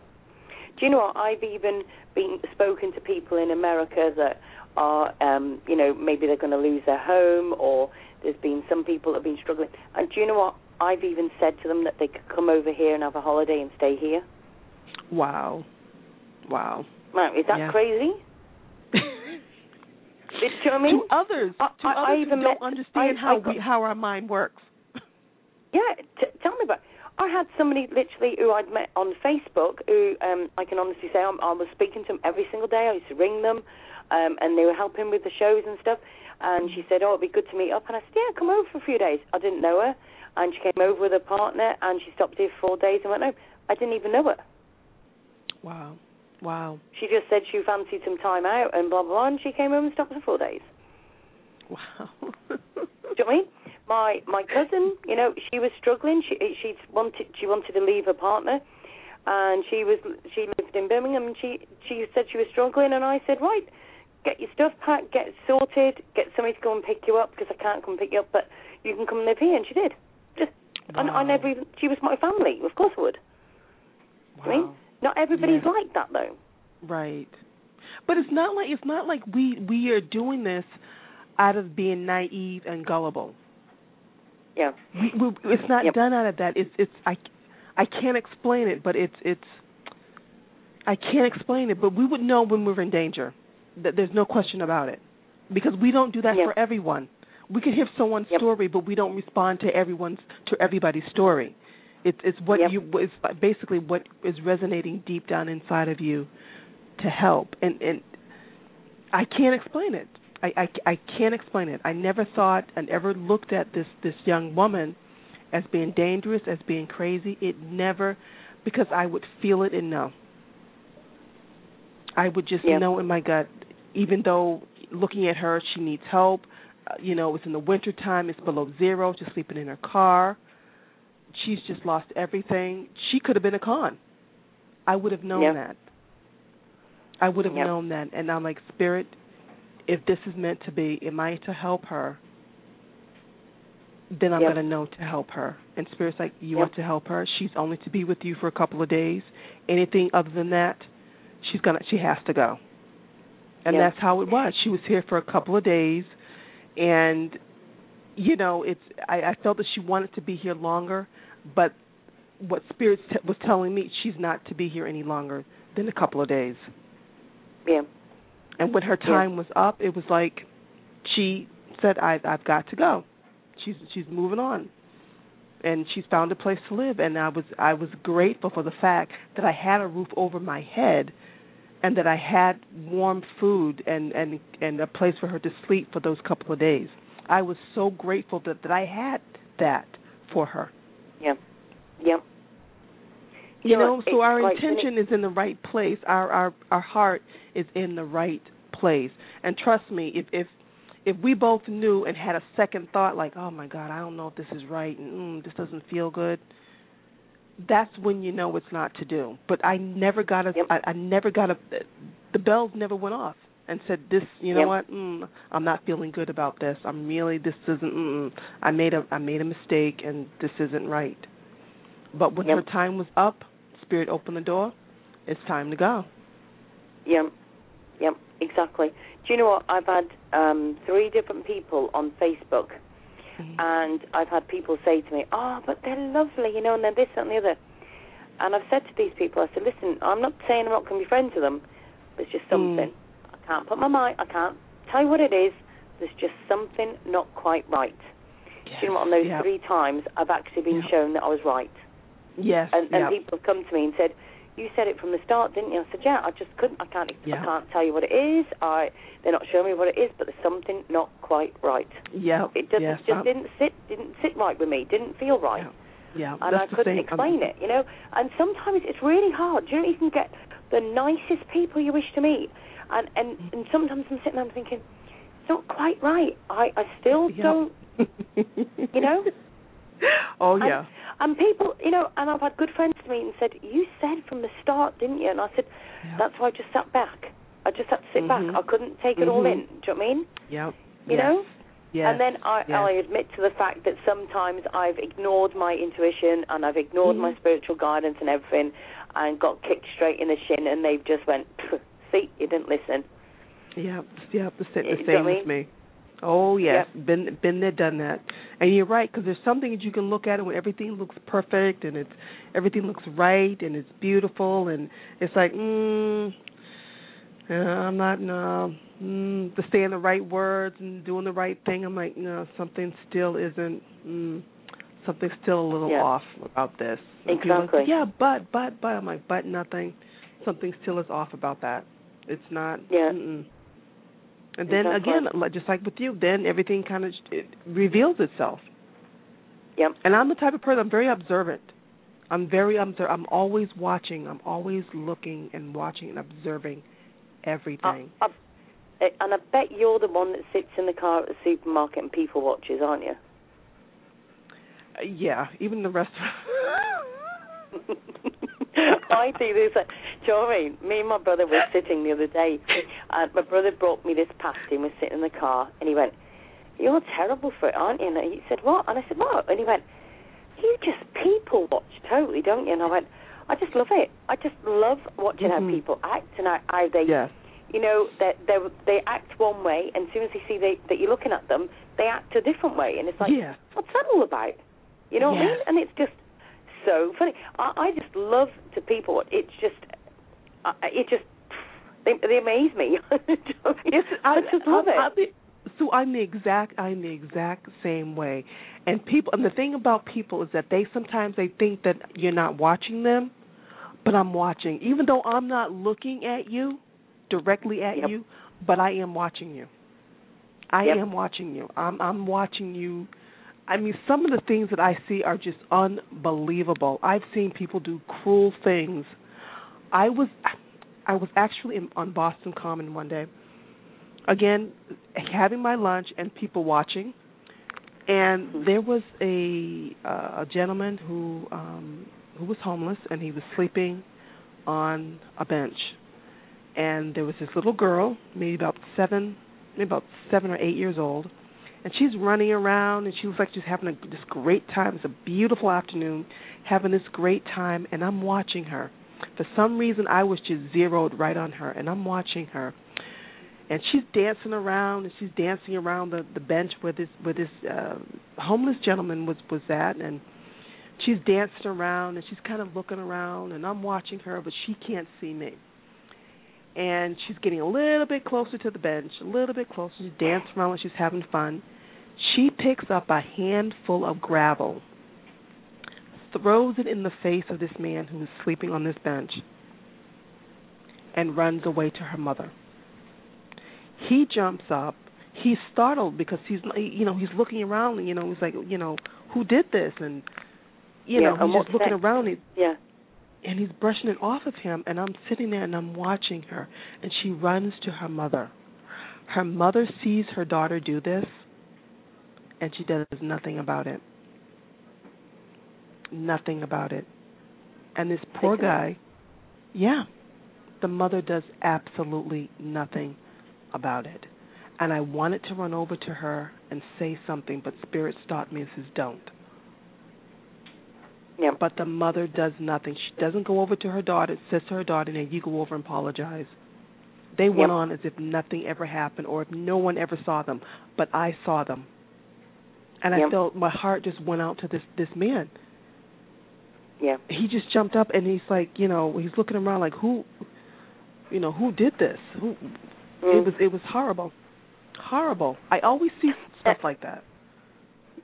Speaker 1: Do you know what? I've even been spoken to people in America that are, um, you know, maybe they're going to lose their home, or there's been some people that have been struggling. And do you know what? I've even said to them that they could come over here and have a holiday and stay here.
Speaker 3: Wow, wow.
Speaker 1: Now, is that
Speaker 3: Yeah.
Speaker 1: crazy? Do you know what I mean?
Speaker 3: to others,
Speaker 1: I-
Speaker 3: to
Speaker 1: I- I even
Speaker 3: who don't understand
Speaker 1: I-
Speaker 3: how
Speaker 1: got-
Speaker 3: we how our mind works.
Speaker 1: Yeah, t- tell me about. I had somebody literally who I'd met on Facebook who um, I can honestly say I'm, I was speaking to them every single day. I used to ring them, um, and they were helping with the shows and stuff. And she said, "Oh, it'd be good to meet up." And I said, "Yeah, come over for a few days." I didn't know her, and she came over with her partner, and she stopped here for four days and went home. I didn't even know her.
Speaker 3: Wow, wow,
Speaker 1: She just said she fancied some time out and blah blah blah, and she came home and stopped for four days.
Speaker 3: wow.
Speaker 1: Do you know what I mean? My my cousin, you know, she was struggling. She she wanted she wanted to leave her partner, and she was she lived in Birmingham. And she she said she was struggling, and I said, right, get your stuff packed, get sorted, get somebody to go and pick you up because I can't come pick you up, but you can come live here, and she did. Just and I
Speaker 3: Wow.
Speaker 1: never even she was my family. Of course I would. I mean,
Speaker 3: wow.
Speaker 1: Not everybody's
Speaker 3: Yeah.
Speaker 1: like that though.
Speaker 3: Right. But it's not like it's not like we we are doing this out of being naive and gullible.
Speaker 1: Yeah.
Speaker 3: We, we, it's not
Speaker 1: Yep.
Speaker 3: done out of that. It's it's I I can't explain it, but it's it's I can't explain it, but we would know when we're in danger. That there's no question about it. Because we don't do that
Speaker 1: Yep.
Speaker 3: for everyone. We can hear someone's
Speaker 1: Yep.
Speaker 3: story, but we don't respond to everyone's to everybody's story. It's it's what
Speaker 1: Yep.
Speaker 3: you it's basically what is resonating deep down inside of you to help. And and I can't explain it. I, I, I can't explain it. I never thought and ever looked at this this young woman as being dangerous, as being crazy. It never, because I would feel it and know. I would just
Speaker 1: Yeah.
Speaker 3: know in my gut, even though looking at her, she needs help. Uh, you know, it's in the winter time. It's below zero. She's sleeping in her car. She's just lost everything. She could have been a con. I would have known
Speaker 1: Yeah.
Speaker 3: that. I would have
Speaker 1: Yep.
Speaker 3: known that. And I'm like, Spirit, if this is meant to be, am I to help her? Then I'm
Speaker 1: Yep.
Speaker 3: going to know to help her. And Spirit's like, you
Speaker 1: Yep.
Speaker 3: want to help her? She's only to be with you for a couple of days. Anything other than that, she's gonna, she has to go. And
Speaker 1: Yep.
Speaker 3: that's how it was. She was here for a couple of days, and you know, it's. I, I felt that she wanted to be here longer, but what Spirit t- was telling me, she's not to be here any longer than a couple of days.
Speaker 1: Yeah.
Speaker 3: And when her
Speaker 1: Yeah.
Speaker 3: time was up, it was like she said, "I, "I've got to go." She's she's moving on, and she's found a place to live. And I was I was grateful for the fact that I had a roof over my head, and that I had warm food and and and a place for her to sleep for those couple of days. I was so grateful that that I had that for her.
Speaker 1: Yeah. Yep.
Speaker 3: You
Speaker 1: know,
Speaker 3: know, so our intention is in the right place. Our our our heart is in the right place. And trust me, if if if we both knew and had a second thought, like, oh my God, I don't know if this is right, and mm, this doesn't feel good, that's when you know it's not to do. But I never got a,
Speaker 1: Yep.
Speaker 3: I, I never got a, the bells never went off and said, this, you know
Speaker 1: Yep.
Speaker 3: what, mm, I'm not feeling good about this. I'm really, this isn't, mm, I made a, I made a mistake, and this isn't right. But when
Speaker 1: Yep.
Speaker 3: her time was up, Spirit opened the door. It's time to go.
Speaker 1: Yep, yep, exactly. Do you know what? I've had um, three different people on Facebook, and I've had people say to me, "Oh, but they're lovely," you know, and they're this and the other. And I've said to these people, I said, "Listen, I'm not saying I'm not going to be friends with them, but it's just something. I can't put my mind. I can't tell you what it is. There's just something not quite right." Do you know what? On those three times, I've actually been shown that I was right.
Speaker 3: Yes.
Speaker 1: And, and people have come to me and said, "You said it from the start, didn't you?" I said, "Yeah, I just couldn't. I can't.
Speaker 3: Yeah.
Speaker 1: I can't tell you what it is. I they're not showing me what it is, but there's something not quite right.
Speaker 3: Yep.
Speaker 1: It just
Speaker 3: yes.
Speaker 1: just didn't sit didn't sit right with me. Didn't feel right,
Speaker 3: Yeah.
Speaker 1: and I
Speaker 3: that's the
Speaker 1: couldn't
Speaker 3: thing.
Speaker 1: Um, explain it. You know. And sometimes it's really hard. You know you can get the nicest people you wish to meet, and and and sometimes I'm sitting there I'm thinking, it's not quite right. I I still
Speaker 3: Yep.
Speaker 1: don't. You know?
Speaker 3: oh yeah.
Speaker 1: And people, you know, and I've had good friends to me and said, "You said from the start, didn't you?" And I said,
Speaker 3: Yeah.
Speaker 1: "That's why I just sat back. I just had to sit
Speaker 3: Mhm.
Speaker 1: back. I couldn't take it all
Speaker 3: Mhm.
Speaker 1: in. Do you know what I mean?
Speaker 3: Yeah.
Speaker 1: You
Speaker 3: yes.
Speaker 1: know?
Speaker 3: Yes.
Speaker 1: And then I,
Speaker 3: yes.
Speaker 1: I admit to the fact that sometimes I've ignored my intuition and I've ignored my
Speaker 3: Mhm.
Speaker 1: spiritual guidance and everything, and got kicked straight in the shin, and they've just went, "Pff, "See, you didn't listen."
Speaker 3: Yep, yep, the, the same
Speaker 1: I
Speaker 3: as me. Oh yes,
Speaker 1: Yep.
Speaker 3: been been there, done that. And you're right because there's something that you can look at it when everything looks perfect and it's everything looks right and it's beautiful and it's like, mm, uh, I'm not no, mm, to saying the right words and doing the right thing. I'm like, no, something still isn't. Mm, something's still a little
Speaker 1: Yeah.
Speaker 3: off about this. And are like,
Speaker 1: Exactly.
Speaker 3: yeah, but but but I'm like, but nothing. Something still is off about that. It's not.
Speaker 1: Yeah.
Speaker 3: Mm-mm. And then again, like- just like with you, then everything kind of it reveals itself.
Speaker 1: Yep.
Speaker 3: And I'm the type of person I'm very observant. I'm very observant. I'm always watching. I'm always looking and watching and observing everything.
Speaker 1: I, I, and I bet you're the one that sits in the car at the supermarket and people watches, aren't you?
Speaker 3: Uh, yeah, even the rest.
Speaker 1: I do this. uh, Do you know what I mean? Me and my brother were sitting the other day, and my brother brought me this pasty and was sitting in the car, and he went, "You're terrible for it, aren't you?" And he said, "What?" And I said, "What?" And he went, "You just people watch totally, don't you?" And I went, "I just love it. I just love watching
Speaker 3: Mhm.
Speaker 1: how people act and how, how they,
Speaker 3: yes.
Speaker 1: you know, that they they act one way, and as soon as they see they, that you're looking at them, they act a different way, and it's like,
Speaker 3: Yeah.
Speaker 1: what's that all about? You know what I mean? And it's just so funny. I, I just love to people. It's just, I it just, they, they amaze me.
Speaker 3: It's,
Speaker 1: I, just love
Speaker 3: I,
Speaker 1: it.
Speaker 3: I, I, so I'm the exact I'm the exact same way. And people and the thing about people is that they sometimes they think that you're not watching them, but I'm watching. Even though I'm not looking at you directly at
Speaker 1: Yep.
Speaker 3: you, but I am watching you. I
Speaker 1: Yep.
Speaker 3: am watching you. I'm I'm watching you. I mean, some of the things that I see are just unbelievable. I've seen people do cruel things. I was I was actually in, on Boston Common one day. Again, having my lunch and people watching, and there was a uh, a gentleman who um who was homeless and he was sleeping on a bench. And there was this little girl, maybe about seven, maybe about seven or eight years old, and she's running around and she looks like she's having a, this great time. It's a beautiful afternoon, having this great time, and I'm watching her. For some reason, I was just zeroed right on her, and I'm watching her, and she's dancing around and she's dancing around the the bench where this where this uh, homeless gentleman was was at, and she's dancing around and she's kind of looking around, and I'm watching her, but she can't see me and she's getting a little bit closer to the bench, a little bit closer. She's dancing around like she's having fun. She picks up a handful of gravel, throws it in the face of this man who is sleeping on this bench, and runs away to her mother. He jumps up. He's startled because he's, you know, he's looking around. And, you know, he's like, you know, who did this? And, you
Speaker 1: Yeah,
Speaker 3: know, he's just looking around. He,
Speaker 1: yeah.
Speaker 3: And he's brushing it off of him and I'm sitting there and I'm watching her and she runs to her mother Her mother sees her daughter do this, and she does nothing about it. Nothing about it. And this poor guy, yeah, the mother does absolutely nothing about it. And I wanted to run over to her and say something, but Spirit stopped me and says, don't.
Speaker 1: Yeah.
Speaker 3: But the mother does nothing. She doesn't go over to her daughter, says to her daughter, "Now you go over and apologize." They went
Speaker 1: Yep.
Speaker 3: on as if nothing ever happened or if no one ever saw them, but I saw them. And I felt my heart just went out to this this man.
Speaker 1: Yeah.
Speaker 3: He just jumped up and he's like, you know, he's looking around like who you know, who did this? Who
Speaker 1: Mm.
Speaker 3: it was it was horrible. Horrible. I always see stuff like that.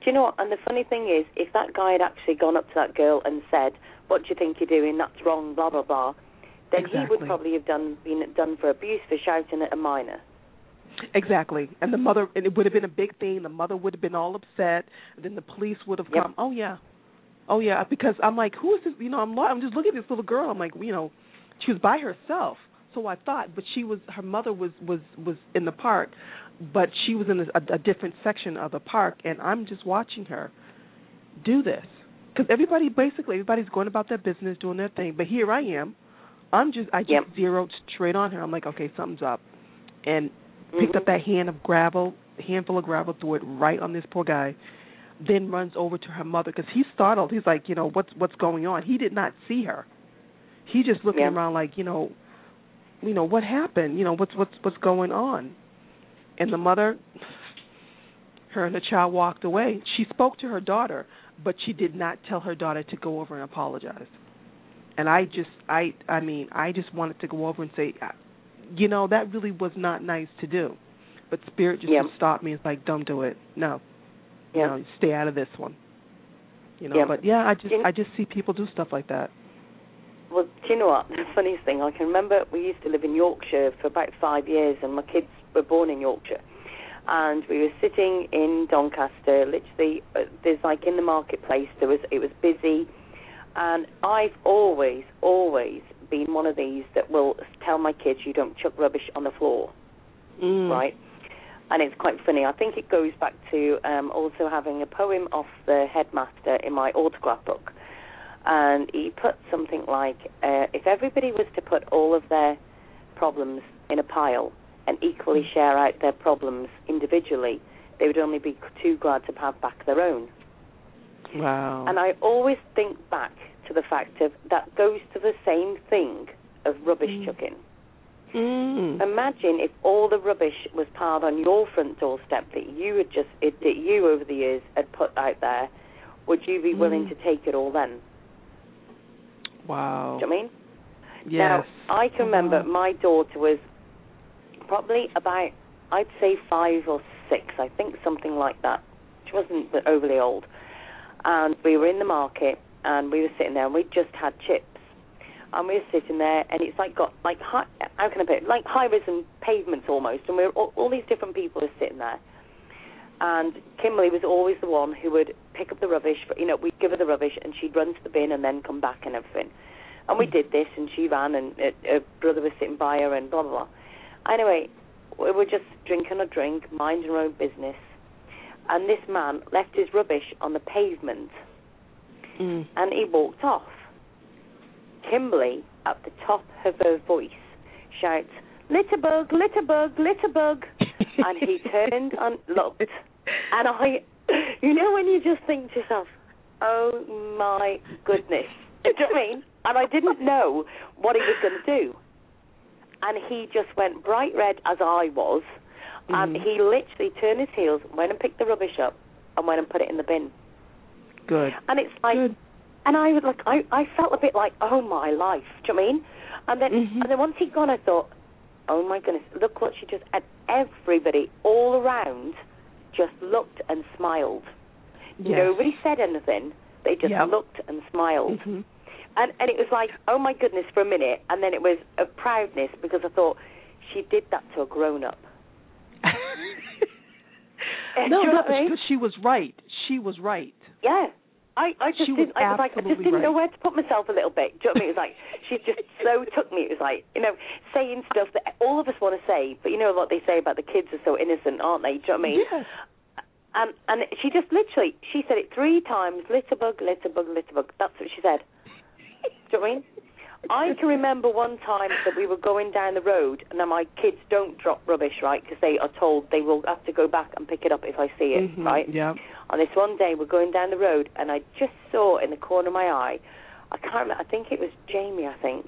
Speaker 1: Do you know what? And the funny thing is, if that guy had actually gone up to that girl and said, "What do you think you're doing? That's wrong," blah blah blah, then he would probably have done been done for abuse for shouting at a minor.
Speaker 3: Exactly. And the mother, and it would have been a big thing. The mother would have been all upset. Then the police would have
Speaker 1: Yep.
Speaker 3: come. Oh yeah, oh yeah. Because I'm like, who is this? You know, I'm I'm just looking at this little girl. I'm like, you know, she was by herself. So I thought, but she was. Her mother was was was in the park, but she was in a, a, different section of the park, and I'm just watching her do this. Because everybody, basically, everybody's going about their business, doing their thing. But here I am. I'm just, I just
Speaker 1: Yep.
Speaker 3: zeroed straight on her. I'm like, okay, something's up, and picked
Speaker 1: Mhm.
Speaker 3: up that hand of gravel, handful of gravel, threw it right on this poor guy. Then runs over to her mother because he's startled. He's like, you know, what's what's going on? He did not see her. He just looking
Speaker 1: Yeah.
Speaker 3: around like, you know, you know what happened? You know what's what's what's going on? And the mother, her and the child walked away. She spoke to her daughter, but she did not tell her daughter to go over and apologize. And I just, I, I mean, I just wanted to go over and say, you know, that really was not nice to do. But spirit just
Speaker 1: Yeah.
Speaker 3: stopped me. It's like, don't do it. No,
Speaker 1: Yeah.
Speaker 3: you know, stay out of this one. You know,
Speaker 1: Yeah.
Speaker 3: but yeah, I just, I just see people do stuff like that.
Speaker 1: Well, do you know what? The funniest thing, I can remember we used to live in Yorkshire for about five years, and my kids were born in Yorkshire. And we were sitting in Doncaster, literally, uh, there's like in the marketplace, there was it was busy. And I've always, always been one of these that will tell my kids you don't chuck rubbish on the floor,
Speaker 3: Mm.
Speaker 1: right? And it's quite funny. I think it goes back to um, also having a poem off the headmaster in my autograph book and he put something like, uh, if everybody was to put all of their problems in a pile and equally share out their problems individually, they would only be too glad to have back their own.
Speaker 3: Wow.
Speaker 1: And I always think back to the fact of that goes to the same thing of rubbish
Speaker 3: Mm.
Speaker 1: chucking.
Speaker 3: mm.
Speaker 1: Imagine if all the rubbish was piled on your front doorstep that you had just it, that you over the years had put out there. Would you be willing
Speaker 3: Mm.
Speaker 1: to take it all then?
Speaker 3: wow.
Speaker 1: Do you know what I mean?
Speaker 3: Yes.
Speaker 1: Now, I can remember
Speaker 3: Wow.
Speaker 1: my daughter was probably about, I'd say five or six, I think something like that. She wasn't overly old. And we were in the market and we were sitting there and we just had chips. And we were sitting there and it's like got, like, high, how can I put it, like high risen pavements almost. And we were, all, all these different people were sitting there. And Kimberly was always the one who would pick up the rubbish. For, You know, we'd give her the rubbish and she'd run to the bin and then come back and everything. And we did this, and she ran, and uh, her brother was sitting by her, and blah blah blah. Anyway, we were just drinking a drink, minding our own business, and this man left his rubbish on the pavement,
Speaker 3: Mm.
Speaker 1: and he walked off. Kimberly, at the top of her voice, shouts, "Litterbug, litterbug, litterbug!" and he turned and looked, and I, you know, when you just think to yourself, "Oh my goodness," do you know what I mean? And I didn't know what he was going to do, and he just went bright red as I was, and
Speaker 3: Mhm.
Speaker 1: he literally turned his heels, went and picked the rubbish up, and went and put it in the bin.
Speaker 3: Good.
Speaker 1: And it's like,
Speaker 3: Good.
Speaker 1: and I was like, I, I felt a bit like, oh my life. Do you know I mean? And then,
Speaker 3: Mhm.
Speaker 1: and then once he'd gone, I thought, oh my goodness, look what she just. And everybody all around just looked and smiled.
Speaker 3: Yes.
Speaker 1: Nobody said anything. They just
Speaker 3: Yep.
Speaker 1: looked and smiled.
Speaker 3: Mhm.
Speaker 1: And and it was like, oh my goodness, for a minute. And then it was a proudness because I thought she did that to a grown up.
Speaker 3: no, no,
Speaker 1: mean?
Speaker 3: because she was right. She was right.
Speaker 1: Yeah. I, I just
Speaker 3: She
Speaker 1: didn't. I was like, I just didn't know where to put myself a little bit. Do you know what I mean? It was like she just so took me. It was like you know, saying stuff that all of us want to say, but you know what they say about the kids are so innocent, aren't they? Do you know what I mean?
Speaker 3: Yes.
Speaker 1: And and she just literally she said it three times. Litterbug, litterbug, litterbug. That's what she said. Do you know what I mean? I can remember one time that we were going down the road, and my kids don't drop rubbish, right? Because they are told they will have to go back and pick it up if I see it,
Speaker 3: Mhm,
Speaker 1: right?
Speaker 3: Yeah.
Speaker 1: On this one day, we're going down the road, and I just saw in the corner of my eye, I can't remember, I think it was Jamie, I think,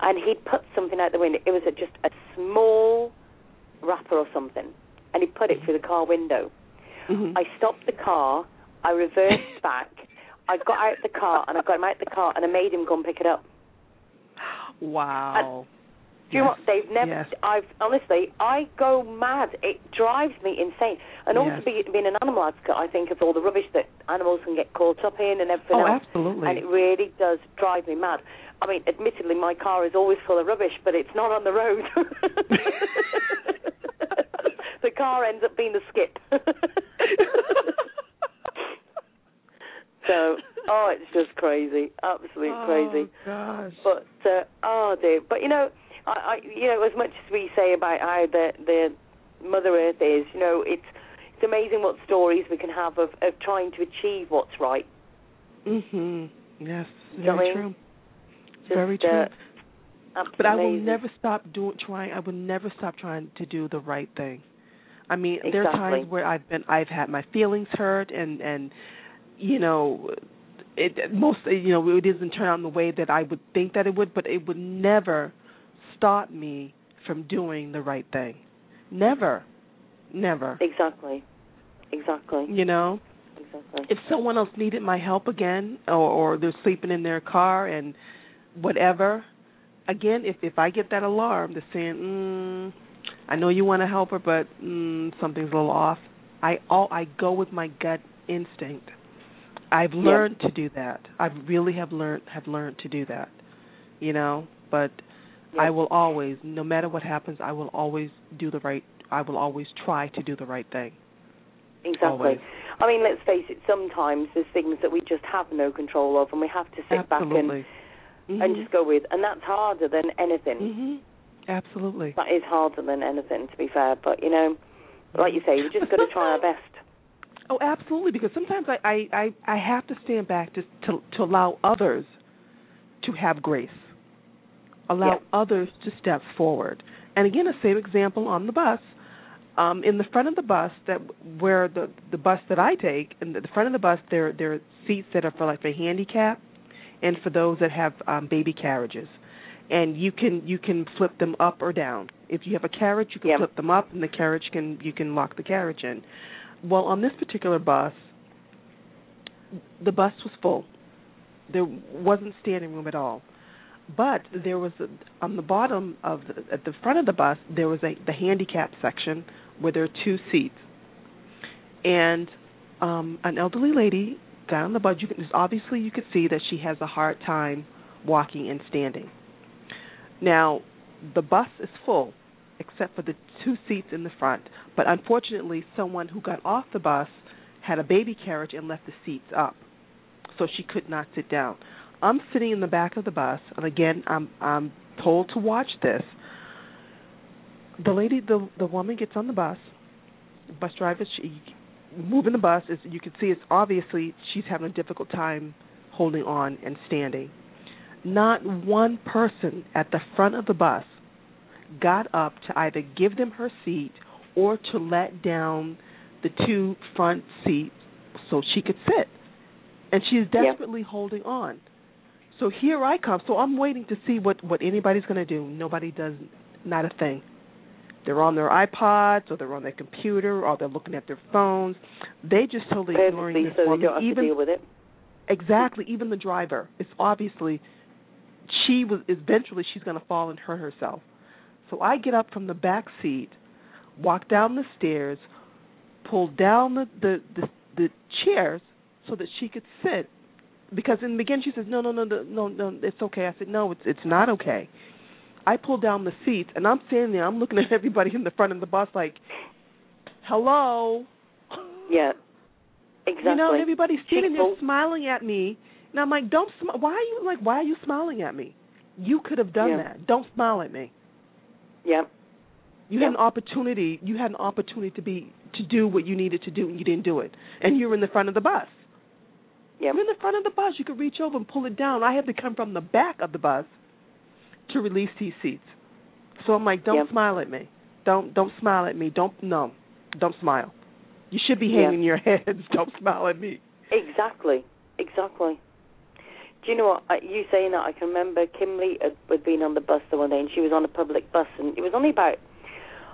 Speaker 1: and he'd put something out the window. It was a, just a small wrapper or something, and he put it through the car window.
Speaker 3: Mhm.
Speaker 1: I stopped the car, I reversed back, I got out the car, and I got him out the car, and I made him go and pick it up.
Speaker 3: Wow.
Speaker 1: Do you know
Speaker 3: Yes,
Speaker 1: what? They've never.
Speaker 3: yes.
Speaker 1: I've honestly, I go mad. It drives me insane. And also,
Speaker 3: Yes.
Speaker 1: be, being an animal advocate, I think of all the rubbish that animals can get caught up in and everything
Speaker 3: Oh,
Speaker 1: else.
Speaker 3: absolutely.
Speaker 1: And it really does drive me mad. I mean, admittedly, my car is always full of rubbish, but it's not on the road. the car ends up being the skip. so, oh, it's just crazy, absolute crazy.
Speaker 3: Oh gosh.
Speaker 1: But uh, oh dear. But you know, I, I you know as much as we say about how the the Mother Earth is, you know, it's it's amazing what stories we can have of of trying to achieve what's right.
Speaker 3: Mhm. Yes.
Speaker 1: You know
Speaker 3: Very
Speaker 1: I mean?
Speaker 3: true.
Speaker 1: Just,
Speaker 3: Very
Speaker 1: uh,
Speaker 3: true.
Speaker 1: absolutely
Speaker 3: But I will never stop doing trying. I will never stop trying to do the right thing. I mean, there are times where I've been, I've had my feelings hurt, and and you know, it most you know it doesn't turn out in the way that I would think that it would, but it would never stop me from doing the right thing. Never, never.
Speaker 1: Exactly. Exactly.
Speaker 3: You know,
Speaker 1: Exactly.
Speaker 3: if someone else needed my help again, or, or they're sleeping in their car and whatever, again, if if I get that alarm that's saying, mm, "I know you want to help her, but mm, something's a little off," I all I go with my gut instinct. I've
Speaker 1: Yeah.
Speaker 3: learned to do that. I really have learned have learned to do that. You know, but
Speaker 1: Yeah.
Speaker 3: I will always, no matter what happens, I will always do the right. I will always try to do the right thing.
Speaker 1: Exactly.
Speaker 3: Always.
Speaker 1: I mean, let's face it. Sometimes there's things that we just have no control of, and we have to sit back and
Speaker 3: Absolutely.
Speaker 1: and just go with, and that's harder than anything.
Speaker 3: Mhm. Absolutely.
Speaker 1: That is harder than anything, to be fair. But you know, like you say, we just got to try our best.
Speaker 3: Oh, absolutely. Because sometimes I I I, I have to stand back to to to allow others to have grace, allow
Speaker 1: Yeah.
Speaker 3: others to step forward. And again, the same example on the bus. Um, in the front of the bus, that where the the bus that I take, in the front of the bus, there there are seats that are for like the handicap, and for those that have um, baby carriages, and you can you can flip them up or down. If you have a carriage, you can
Speaker 1: Yeah.
Speaker 3: flip them up, and the carriage can you can lock the carriage in. Well, on this particular bus, the bus was full. There wasn't standing room at all. But there was a, on the bottom of the, at the front of the bus there was a the handicap section where there are two seats, and um, an elderly lady got on the bus. You can obviously you could see that she has a hard time walking and standing. Now, the bus is full except for the two seats in the front. But unfortunately, someone who got off the bus had a baby carriage and left the seats up, so she could not sit down. I'm sitting in the back of the bus, and again, I'm I'm told to watch this. The lady, the the woman gets on the bus. The bus driver, she moving the bus. Is you can see it's obviously she's having a difficult time holding on and standing. Not one person at the front of the bus got up to either give them her seat or to let down the two front seats so she could sit. And she is desperately holding on. So here I come. So I'm waiting to see what what anybody's going to do. Nobody does not a thing. They're on their iPods or they're on their computer or they're looking at their phones. They just totally ignoring
Speaker 1: Purposely,
Speaker 3: this
Speaker 1: so they
Speaker 3: woman.
Speaker 1: have
Speaker 3: even
Speaker 1: to deal with it.
Speaker 3: Exactly. Even the driver It's obviously she was eventually she's going to fall and hurt herself. So I get up from the back seat, walk down the stairs, pull down the the the, the chairs so that she could sit. Because in the beginning she says no no no no no no it's okay. I said no it's it's not okay. I pull down the seats and I'm standing there. I'm looking at everybody in the front of the bus like, hello.
Speaker 1: Yeah. Exactly.
Speaker 3: You know, everybody's sitting
Speaker 1: People-
Speaker 3: there smiling at me, and I'm like, "Don't sm- why are you like why are you smiling at me? You could have done
Speaker 1: Yeah.
Speaker 3: that. Don't smile at me.
Speaker 1: Yeah.
Speaker 3: You
Speaker 1: Yeah.
Speaker 3: had an opportunity. You had an opportunity to be to do what you needed to do, and you didn't do it. And you're in the front of the bus.
Speaker 1: Yeah.
Speaker 3: You're in the front of the bus. You could reach over and pull it down. I had to come from the back of the bus to release these seats. So I'm like, don't
Speaker 1: Yeah.
Speaker 3: smile at me. Don't don't smile at me. Don't no, don't smile. You should be hanging your heads. Don't smile at me.
Speaker 1: Exactly. Exactly. Do you know what? You saying that, I can remember Kimberly had, had been on the bus the one day, and she was on a public bus, and it was only about,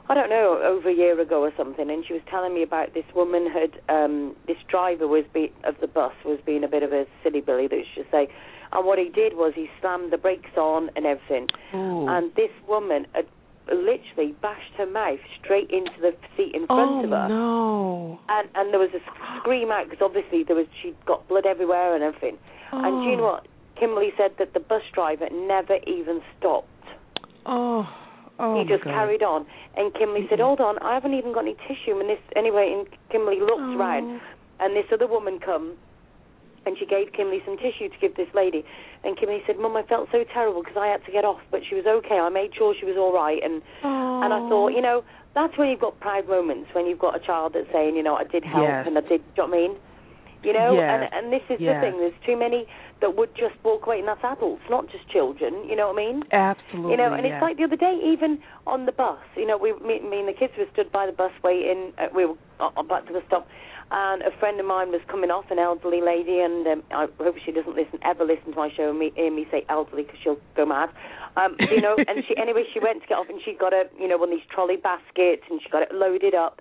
Speaker 1: I don't know, over a year ago or something, and she was telling me about this woman had, um, this driver was be, of the bus was being a bit of a silly billy, let's just say, and what he did was he slammed the brakes on and everything,
Speaker 3: Ooh.
Speaker 1: and this woman had literally bashed her mouth straight into the seat in front
Speaker 3: oh
Speaker 1: of her
Speaker 3: no.
Speaker 1: and and there was a scream out because obviously there was she got blood everywhere and everything. Oh. And do you know
Speaker 3: Oh.
Speaker 1: what? Kimberly said that the bus driver never even stopped.
Speaker 3: Oh. Oh.
Speaker 1: he just
Speaker 3: God.
Speaker 1: carried on. And Kimberly said. "Hold on, I haven't even got any tissue." And this anyway, and Kimberly looked
Speaker 3: Oh.
Speaker 1: round, and this other woman come, and she gave Kimberly some tissue to give this lady. And Kimberly said, "Mum, I felt so terrible because I had to get off, but she was okay. I made sure she was all right." And
Speaker 3: Oh.
Speaker 1: and I thought, you know, that's when you've got proud moments when you've got a child that's saying, you know, I did help
Speaker 3: Yes.
Speaker 1: and I did. Do you know what I mean? You know,
Speaker 3: Yes.
Speaker 1: and and this is
Speaker 3: Yes.
Speaker 1: the thing. There's too many that would just walk away, and that's adults, not just children. You know what I mean?
Speaker 3: Absolutely.
Speaker 1: You know, and it's like the other day, even on the bus. You know, we, me, me and the kids were stood by the bus waiting. Uh, we were uh, back to the stop, and a friend of mine was coming off, an elderly lady, and um, I hope she doesn't listen ever listen to my show and me hear me say elderly because she'll go mad. Um, you know, and she anyway she went to get off, and she got a you know one of these trolley baskets, and she got it loaded up.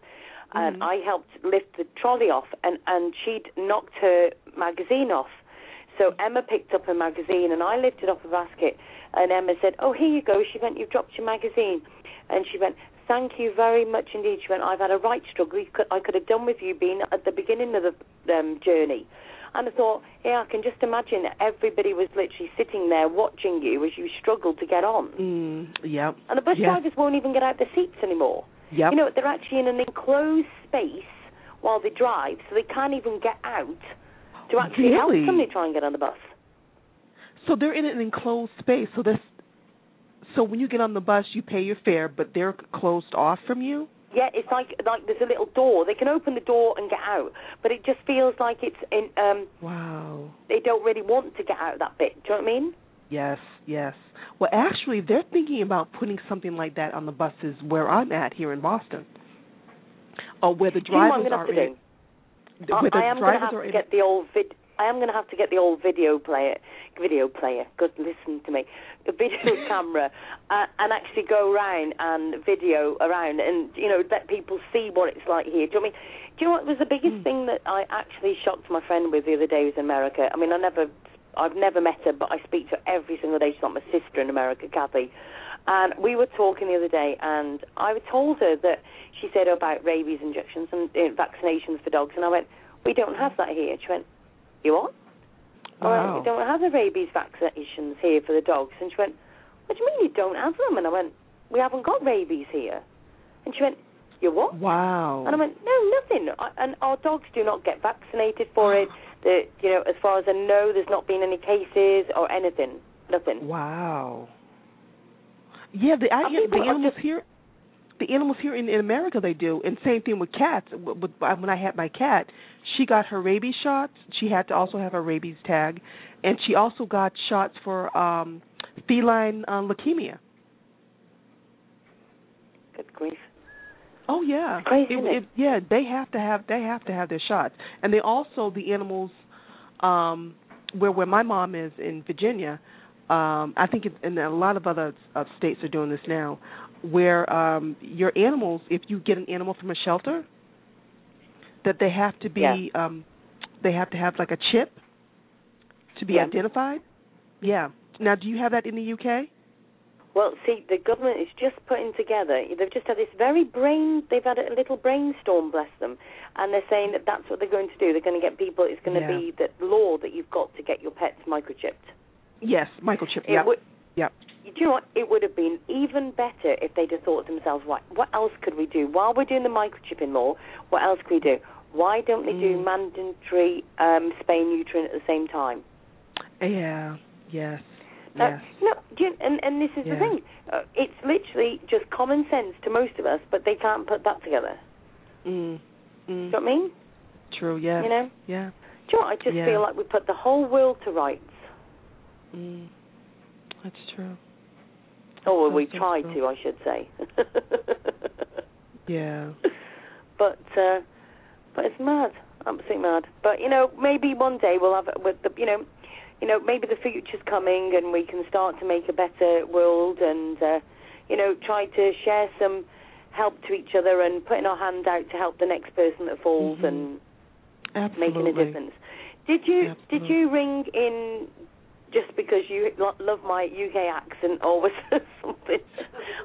Speaker 1: And
Speaker 3: Mhm.
Speaker 1: I helped lift the trolley off, and and she'd knocked her magazine off. So Emma picked up her magazine, and I lifted off the basket. And Emma said, "Oh, here you go." She went, "You've dropped your magazine," and she went, "Thank you very much indeed." She went, "I've had a right struggle. You could, I could have done with you being at the beginning of the um, journey." And I thought, yeah, I can just imagine that everybody was literally sitting there watching you as you struggled to get on.
Speaker 3: Mm, yep.
Speaker 1: And the bus
Speaker 3: Yes.
Speaker 1: drivers won't even get out the seats anymore.
Speaker 3: Yep.
Speaker 1: You know, they're actually in an enclosed space while they drive, so they can't even get out to actually help somebody try and get on the bus.
Speaker 3: So they're in an enclosed space. So this. So when you get on the bus, you pay your fare, but they're closed off from you.
Speaker 1: Yeah, it's like like there's a little door. They can open the door and get out, but it just feels like it's in. Um,
Speaker 3: Wow.
Speaker 1: they don't really want to get out of that bit. Do you know what I mean?
Speaker 3: Yes, yes. Well, actually, they're thinking about putting something like that on the buses where I'm at here in Boston, or where the
Speaker 1: Do you know what I'm
Speaker 3: drivers
Speaker 1: going to
Speaker 3: are in.
Speaker 1: do? I,
Speaker 3: Where the
Speaker 1: I am going to have to get the old vid. I am going to have to get the old video player, video player. Good, listen to me. A video camera, uh, and actually go around and video around, and you know let people see what it's like here. Do you know what I mean? Do you know what was the biggest
Speaker 3: Mm.
Speaker 1: thing that I actually shocked my friend with the other day was in America? I mean, I never, I've never met her, but I speak to her every single day. She's not my sister in America, Kathy. And we were talking the other day, and I told her that she said about rabies injections and uh, vaccinations for dogs, and I went, "We don't have that here." She went, "You what?" Oh, I went,
Speaker 3: Wow.
Speaker 1: "We don't have the rabies vaccinations here for the dogs." And she went, "What do you mean you don't have them?" And I went, "We haven't got rabies here." And she went, "You what?"
Speaker 3: Wow.
Speaker 1: And I went, no, nothing. I, and our dogs do not get vaccinated for it. The, you know, as far as I know, there's not been any cases or anything. Nothing.
Speaker 3: Wow. Yeah, the I
Speaker 1: people
Speaker 3: the animals
Speaker 1: just-
Speaker 3: here. The animals here in, in America they do, and same thing with cats. With, with, when I had my cat, she got her rabies shots. She had to also have a rabies tag, and she also got shots for um feline uh, leukemia.
Speaker 1: Good grief.
Speaker 3: Oh yeah, It-
Speaker 1: it?
Speaker 3: it- yeah. They have to have they have to have their shots, and they also the animals, um, where where my mom is in Virginia, um, I think, it, and a lot of other uh, states are doing this now, where um, your animals, if you get an animal from a shelter, that they have to be, um, they have to have like a chip to be identified. Yeah. Now, do you have that in the UK?
Speaker 1: Well, see, the government is just putting together. They've just had this very brain. They've had a little brainstorm, bless them, and they're saying that that's what they're going to do. They're going to get people. It's going to
Speaker 3: Yeah.
Speaker 1: be the law that you've got to get your pets microchipped.
Speaker 3: Yes, microchip.
Speaker 1: It
Speaker 3: Yeah.
Speaker 1: would,
Speaker 3: Yep.
Speaker 1: do you know what? It would have been even better if they'd have thought to themselves, right, what else could we do? While we're doing the microchipping law, what else could we do? Why don't they do
Speaker 3: Mm.
Speaker 1: mandatory um, spay and neutering at the same time?
Speaker 3: Yeah. Yes.
Speaker 1: Uh,
Speaker 3: Yes.
Speaker 1: no, you, and and this is
Speaker 3: Yeah.
Speaker 1: the thing. Uh, it's literally just common sense to most of us, but they can't put that together.
Speaker 3: Mm. Mm.
Speaker 1: Do you know what I mean?
Speaker 3: True. Yes.
Speaker 1: You know?
Speaker 3: Yeah.
Speaker 1: Do you know what? I just
Speaker 3: Yeah.
Speaker 1: feel like we put the whole world to rights.
Speaker 3: Mm. That's true.
Speaker 1: Oh, well, we tried
Speaker 3: true.
Speaker 1: to, I should say.
Speaker 3: Yeah.
Speaker 1: but uh, but it's mad, absolutely mad. But you know, maybe one day we'll have with the you know, you know, maybe the future's coming and we can start to make a better world and uh, you know, try to share some help to each other and putting our hand out to help the next person that falls
Speaker 3: Mhm.
Speaker 1: and
Speaker 3: Absolutely.
Speaker 1: making a difference. Did you did you ring in just because you love my UK accent or was something?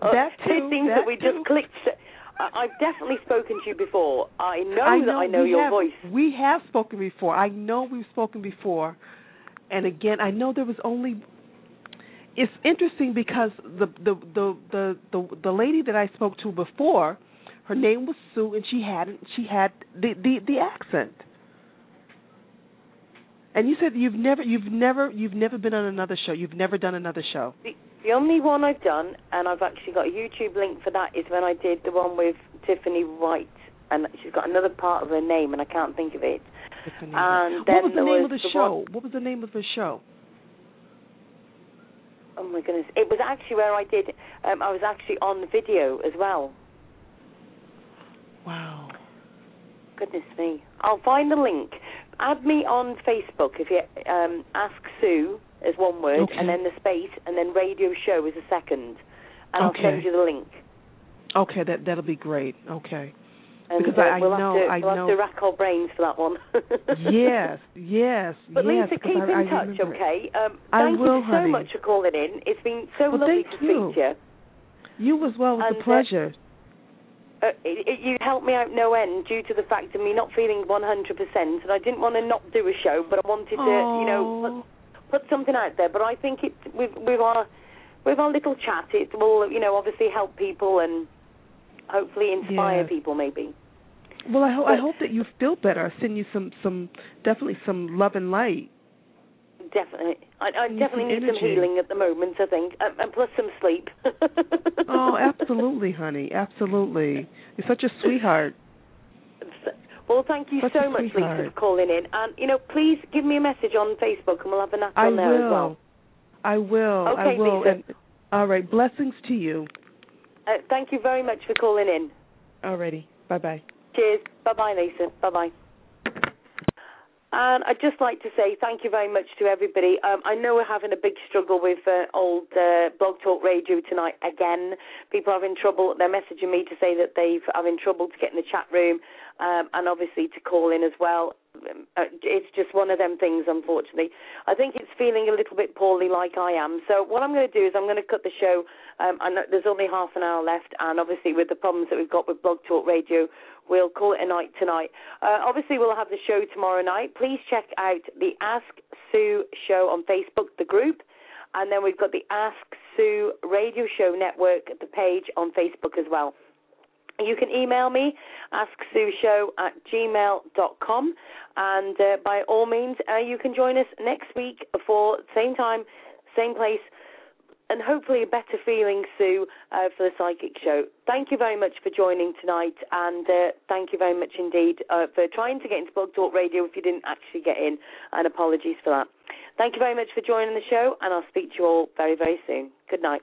Speaker 3: That
Speaker 1: two
Speaker 3: too,
Speaker 1: things
Speaker 3: that
Speaker 1: we
Speaker 3: too.
Speaker 1: just clicked. I- I've definitely spoken to you before. I know,
Speaker 3: I
Speaker 1: that I know your
Speaker 3: have,
Speaker 1: voice.
Speaker 3: We have spoken before. I know we've spoken before. And again, I know there was only it's interesting because the the the the the, the lady that I spoke to before, her name was Sue and she had she had the the the accent. And you said you've never you've never you've never been on another show. You've never done another show.
Speaker 1: The, the only one I've done, and I've actually got a YouTube link for that, is when I did the one with Tiffany White, and she's got another part of her name, and I can't think of it.
Speaker 3: Tiffany.
Speaker 1: And
Speaker 3: what was the name
Speaker 1: was
Speaker 3: of the
Speaker 1: the
Speaker 3: show?
Speaker 1: one-
Speaker 3: What was the name of the show?
Speaker 1: Oh my goodness! It was actually where I did. Um, I was actually on video as well.
Speaker 3: Wow.
Speaker 1: Goodness me! I'll find the link. Add me on Facebook if you um, ask Sue as one word,
Speaker 3: Okay.
Speaker 1: and then the space, and then radio show is a second, and
Speaker 3: Okay.
Speaker 1: I'll send you the link.
Speaker 3: Okay, that that'll be great. Okay.
Speaker 1: And
Speaker 3: Because
Speaker 1: uh,
Speaker 3: I- I
Speaker 1: we'll
Speaker 3: know-
Speaker 1: have to,
Speaker 3: I
Speaker 1: we'll
Speaker 3: know-
Speaker 1: have to rack our brains for that one.
Speaker 3: yes, yes,
Speaker 1: But
Speaker 3: yes.
Speaker 1: Lisa, keep
Speaker 3: I,
Speaker 1: in
Speaker 3: I
Speaker 1: touch,
Speaker 3: remember
Speaker 1: okay? Um,
Speaker 3: I
Speaker 1: thank
Speaker 3: will,
Speaker 1: you so
Speaker 3: honey.
Speaker 1: much for calling in. It's been so
Speaker 3: Well,
Speaker 1: lovely to
Speaker 3: you.
Speaker 1: speak to you.
Speaker 3: You as well. It was
Speaker 1: And,
Speaker 3: a
Speaker 1: uh,
Speaker 3: pleasure.
Speaker 1: Uh, Uh, it, it, you helped me out no end due to the fact of me not feeling 100%, and I didn't want to not do a show, but I wanted to, you know, put, put something out there. But I think it with with our with our little chat, it will, you know, obviously help people and hopefully inspire
Speaker 3: Yes.
Speaker 1: people, maybe.
Speaker 3: well, I hope I hope that you feel better. I send you some some definitely some love and light.
Speaker 1: Definitely, I, I definitely need some healing at the moment. I think, and, and plus some sleep.
Speaker 3: Oh, absolutely, honey, absolutely. You're such a sweetheart.
Speaker 1: Well, thank you
Speaker 3: Such
Speaker 1: so much, Lisa, for calling in. And you know, please give me a message on Facebook, and we'll have a nap
Speaker 3: I
Speaker 1: on there as
Speaker 3: will.
Speaker 1: well.
Speaker 3: I will. I
Speaker 1: Okay,
Speaker 3: will.
Speaker 1: Lisa.
Speaker 3: And, all right. Blessings to you.
Speaker 1: Uh, thank you very much for calling in.
Speaker 3: Alrighty. Bye bye.
Speaker 1: Cheers. Bye bye, Lisa. Bye bye. And I'd just like to say thank you very much to everybody. Um, I know we're having a big struggle with uh, old uh, Blog Talk Radio tonight again. People are having trouble. They're messaging me to say that they've having trouble to get in the chat room um, and obviously to call in as well. Uh, it's just one of them things, unfortunately. I think it's feeling a little bit poorly, like I am. So what I'm going to do is I'm going to cut the show. Um, know there's only half an hour left, and obviously with the problems that we've got with Blog Talk Radio, we'll call it a night tonight. Uh, obviously, we'll have the show tomorrow night. Please check out the Ask Sue show on Facebook, the group, and then we've got the Ask Sue Radio Show Network, the page on Facebook as well. You can email me, asksueshow at gmail.com, and uh, by all means, uh, you can join us next week for same time, same place, and hopefully a better feeling, Sue, uh, for the Psychic Show. Thank you very much for joining tonight, and uh, thank you very much indeed uh, for trying to get into Blog Talk Radio if you didn't actually get in, and apologies for that. Thank you very much for joining the show, and I'll speak to you all very, very soon. Good night.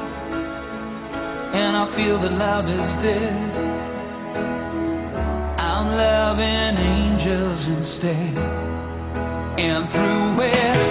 Speaker 4: and I feel love is dead. I'm loving angels instead, and through it,